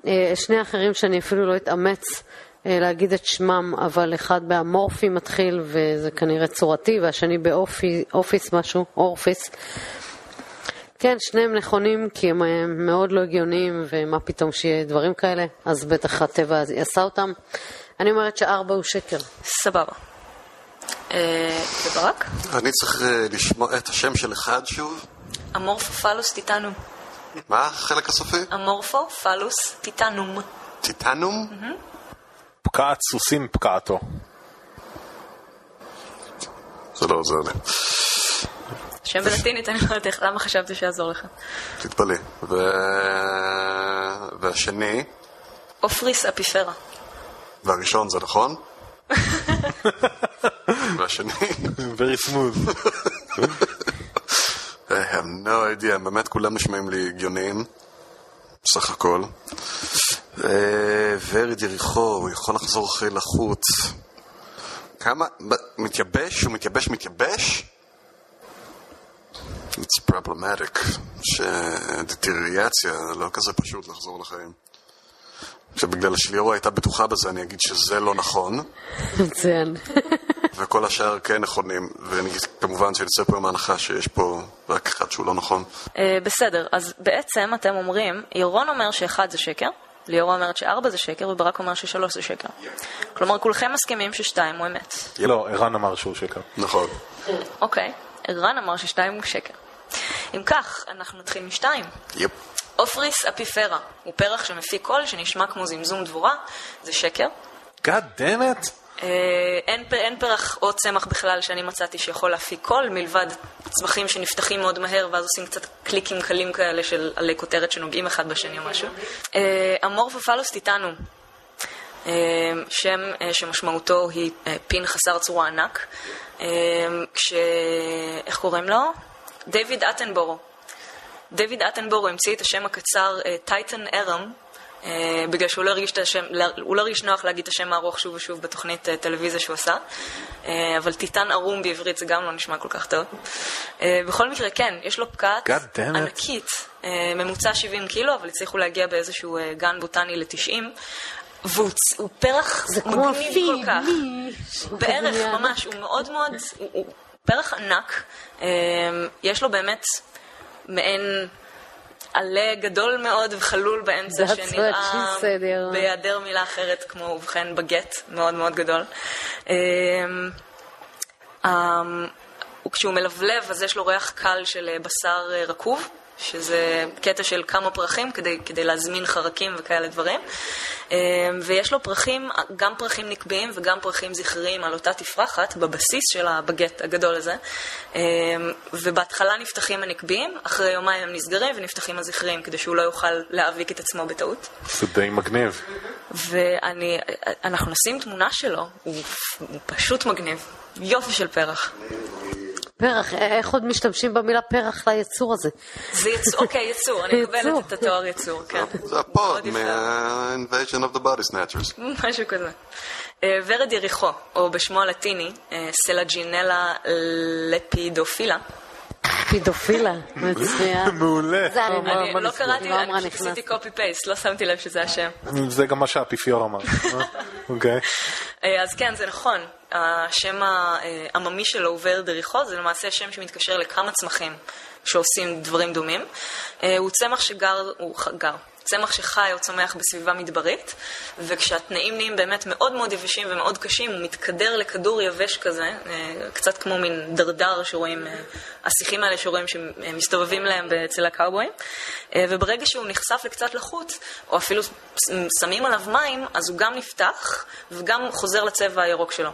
אה, שני האחרים שאני אפילו לא אתאמץ להגיד את שמם, אבל אחד באמורפי מתחיל, וזה כנראה צורתי, והשני באופיס משהו, אורפיס. כן, שניהם נכונים, כי הם מאוד לא הגיוניים, ומה פתאום שיהיה דברים כאלה, אז בטח הטבע עשה אותם. אני אומרת שארבע הוא שקר. סבבה. אה, וברק? אני צריך אה, לשמוע את השם של אחד שוב. אמורפופלוס טיטנום. מה החלק הסופי? אמורפופלוס טיטנום. טיטנום? פקעת סוסים פקעתו. זה לא עוזר לי. שם בלטינית, אני לא יודעת איך, למה חשבתי שיעזור לך. תתפלאי. ו... והשני, אופריס אפיפרה. והראשון זה נכון? *laughs* והשני, very smooth. I have no idea, באמת כולם נשמעים לי הגיוניים, סך הכל. אה, ורד יריחו, הוא יכול לחזור אחרי לחוץ. כמה, מתייבש? הוא מתייבש מתייבש? It's problematic, שדטריאציה, לא כזה פשוט לחזור לחיים. שבגלל שליאורה הייתה בטוחה בזה, אני אגיד שזה לא נכון. מצוין. וכל השאר כן נכונים, וכמובן שנצא פה עם ההנחה שיש פה רק אחד שהוא לא נכון. אה, בסדר, אז בעצם אתם אומרים, ירון אומר שאחד זה שקר, ליאורה אומרת שארבע זה שקר, וברק אומר ששלוש זה שקר. כלומר, כולכם מסכימים ששתיים הוא אמת. לא, ערן אמר שהוא שקר. נכון. אוקיי, ערן אמר ששתיים הוא שקר. אם כך, אנחנו נתחיל משתיים. Yep. Ophrys apifera הוא פרח שמפיק קול שנשמע כמו זמזום דבורה, זה שקר. God damn it! אין, אין פרח או צמח בכלל שאני מצאתי שיכול להפיק קול, מלבד צמחים שנפתחים מאוד מהר ואז עושים קצת קליקים קלים כאלה של עלי כותרת שנוגעים אחד בשני או משהו. אה, אמורפופלוס טיטנום, אה, שם אה, שמשמעותו היא פין חסר צורה ענק, כש... איך קוראים לו? דיוויד אטנבורו. דיוויד אטנבורו המציא את השם הקצר טייטן ארם, אה, בגלל שהוא לא הרגיש את השם, הוא לא הרגיש נוח להגיד את השם הארוך שוב ושוב בתוכנית אה, טלוויזיה שהוא עשה, אה, אבל טיטן ערום בעברית זה גם לא נשמע כל כך טוב. אה, בכל מקרה, כן, יש לו פקעת. ענקית, אה, ממוצע 70 קילו, אבל הצליחו להגיע באיזשהו אה, גן בוטני ל-90. והוא פרח מגניב כל כך. בערך, ממש, הוא מאוד מאוד, פרח ענק, אה, יש לו באמת מעין עלה גדול מאוד וחלול באמצע, That's שנראה. בהיעדר מילה אחרת כמו ובכן בגט, מאוד מאוד גדול. אה, אה, וכשהוא מלבלב אז יש לו ריח קל של אה, בשר אה, רקוב, שזה קטע של כמה פרחים כדי, כדי להזמין חרקים וכאלה דברים. אה, ויש לו פרחים, גם פרחים נקביים וגם פרחים זכריים על אותה תפרחת, בבסיס של הבגט הגדול הזה. אה, ובהתחלה נפתחים הנקביים, אחרי יומיים הם נסגרים ונפתחים הזכריים, כדי שהוא לא יוכל להאביק את עצמו בטעות. זה די מגניב. ואנחנו נשים תמונה שלו, הוא, הוא פשוט מגניב. יופי של פרח. פרח, איך עוד משתמשים במילה פרח ליצור הזה? זה יצור, *laughs* אוקיי, יצור, אני. מקבלת את התואר יצור, כן. זה ה pod. מה-invasion of the body snatchers. משהו כזה. אה, ורד יריחו, או בשמו הלטיני, אה, Selaginella lepidophylla. פידופילה, מצוין. *laughs* מעולה. זה אני לא? קראתי, אני? עשיתי copy paste, לא שמתי לב שזה השם. זה גם מה שהאפיפיור אמר. אה? *laughs* אוקיי. אה, אז כן, זה נכון. השם העממי שלו הוא ורד יריחו, זה למעשה שם שמתקשר לכמה צמחים שעושים דברים דומים. אה, הוא צמח שגר, הוא גר. צמח שחי או צומח בסביבה מדברית, וכשהתנאים נהיים באמת מאוד מאוד יבשים ומאוד קשים, הוא מתקדר לכדור יבש כזה, אה, קצת כמו מין דרדר שרואים, אה, השיחים האלה שרואים שמסתובבים להם אצל הקאובויים, אה, וברגע שהוא נחשף לקצת לחוט, או אפילו שמים עליו מים, אז הוא גם נפתח וגם חוזר לצבע הירוק שלו.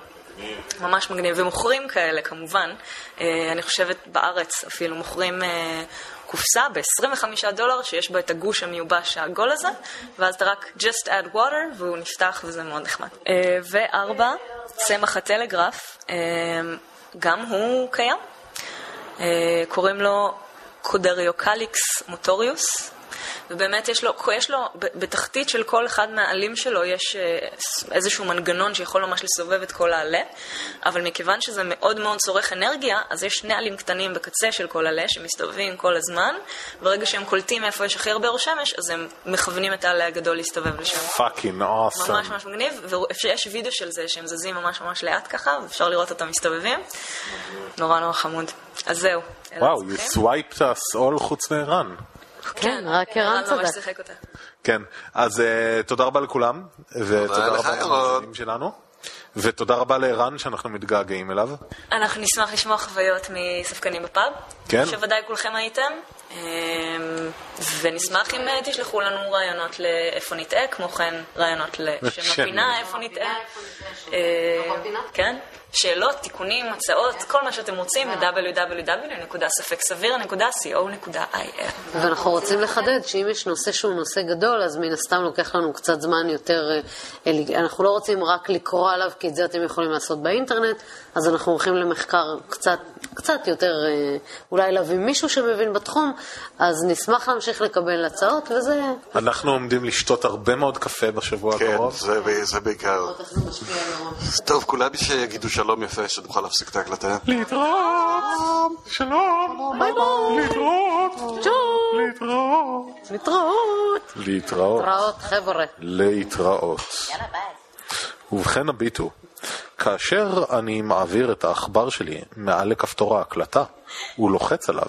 ממש מגניב, ומוכרים כאלה כמובן, אה, אני חושבת בארץ אפילו מוכרים אה, קופסה ב-25 דולר שיש בה את הגוש המיובש העגול הזה, ואז אתה רק just add water והוא נפתח וזה מאוד נחמד. אה, וארבע, צמח הטלגרף, גם הוא קיים, קוראים לו Codariocalyx motorius. ובאמת יש לו, יש לו, בתחתית של כל אחד מהעלים שלו יש אה, איזשהו מנגנון שיכול ממש לסובב את כל העלה, אבל מכיוון שזה מאוד מאוד צורך אנרגיה, אז יש שני עלים קטנים בקצה של כל עלה שמסתובבים כל הזמן, ברגע שהם קולטים איפה יש הכי הרבה אור שמש, אז הם מכוונים את העלה הגדול להסתובב לשם. Fucking awesome. ממש ממש מגניב, ויש וידאו של זה שהם זזים ממש ממש לאט ככה, ואפשר לראות אותם מסתובבים. נורא נורא חמוד. אז זהו. וואו, you swiped us all חוץ מערן. כן, רק ערן ממש צדק. כן, אז uh, תודה רבה לכולם, ותודה רבה. למאזינים שלנו, ותודה רבה לערן שאנחנו מתגעגעים אליו. אנחנו נשמח לשמוע חוויות מספקנים בפאב. כן. שוודאי כולכם הייתם. אמ, ונשמח אם אה, תשלחו לנו רעיונות לאיפה נטעה, כמו כן רעיונות לשם שם. הפינה, איפה נטעה. אה, כן. שאלות, תיקונים, הצעות, כל מה שאתם רוצים ב-www.ספקסביר.co.il ואנחנו רוצים לחדד שאם יש נושא שהוא נושא גדול, אז מן הסתם לוקח לנו קצת זמן יותר, אנחנו לא רוצים רק לקרוא עליו, כי את זה אתם יכולים לעשות באינטרנט, אז אנחנו הולכים למחקר קצת, קצת יותר, אה, אולי להביא מישהו שמבין בתחום, אז נשמח להמשיך לקבל הצעות, וזה... אנחנו עומדים לשתות הרבה מאוד קפה בשבוע כן, הקרוב. זה- זה בעיקר. טוב, כולם שיגידו שלום יפה, שנוכל להפסיק את ההקלטה. להתראות! שלום! ביי ביי! להתראות! להתראות! להתראות! להתראות. להתראות, חבר'ה. להתראות. ובכן הביטו, כאשר אני מעביר את העכבר שלי מעל לכפתור ההקלטה, הוא לוחץ עליו.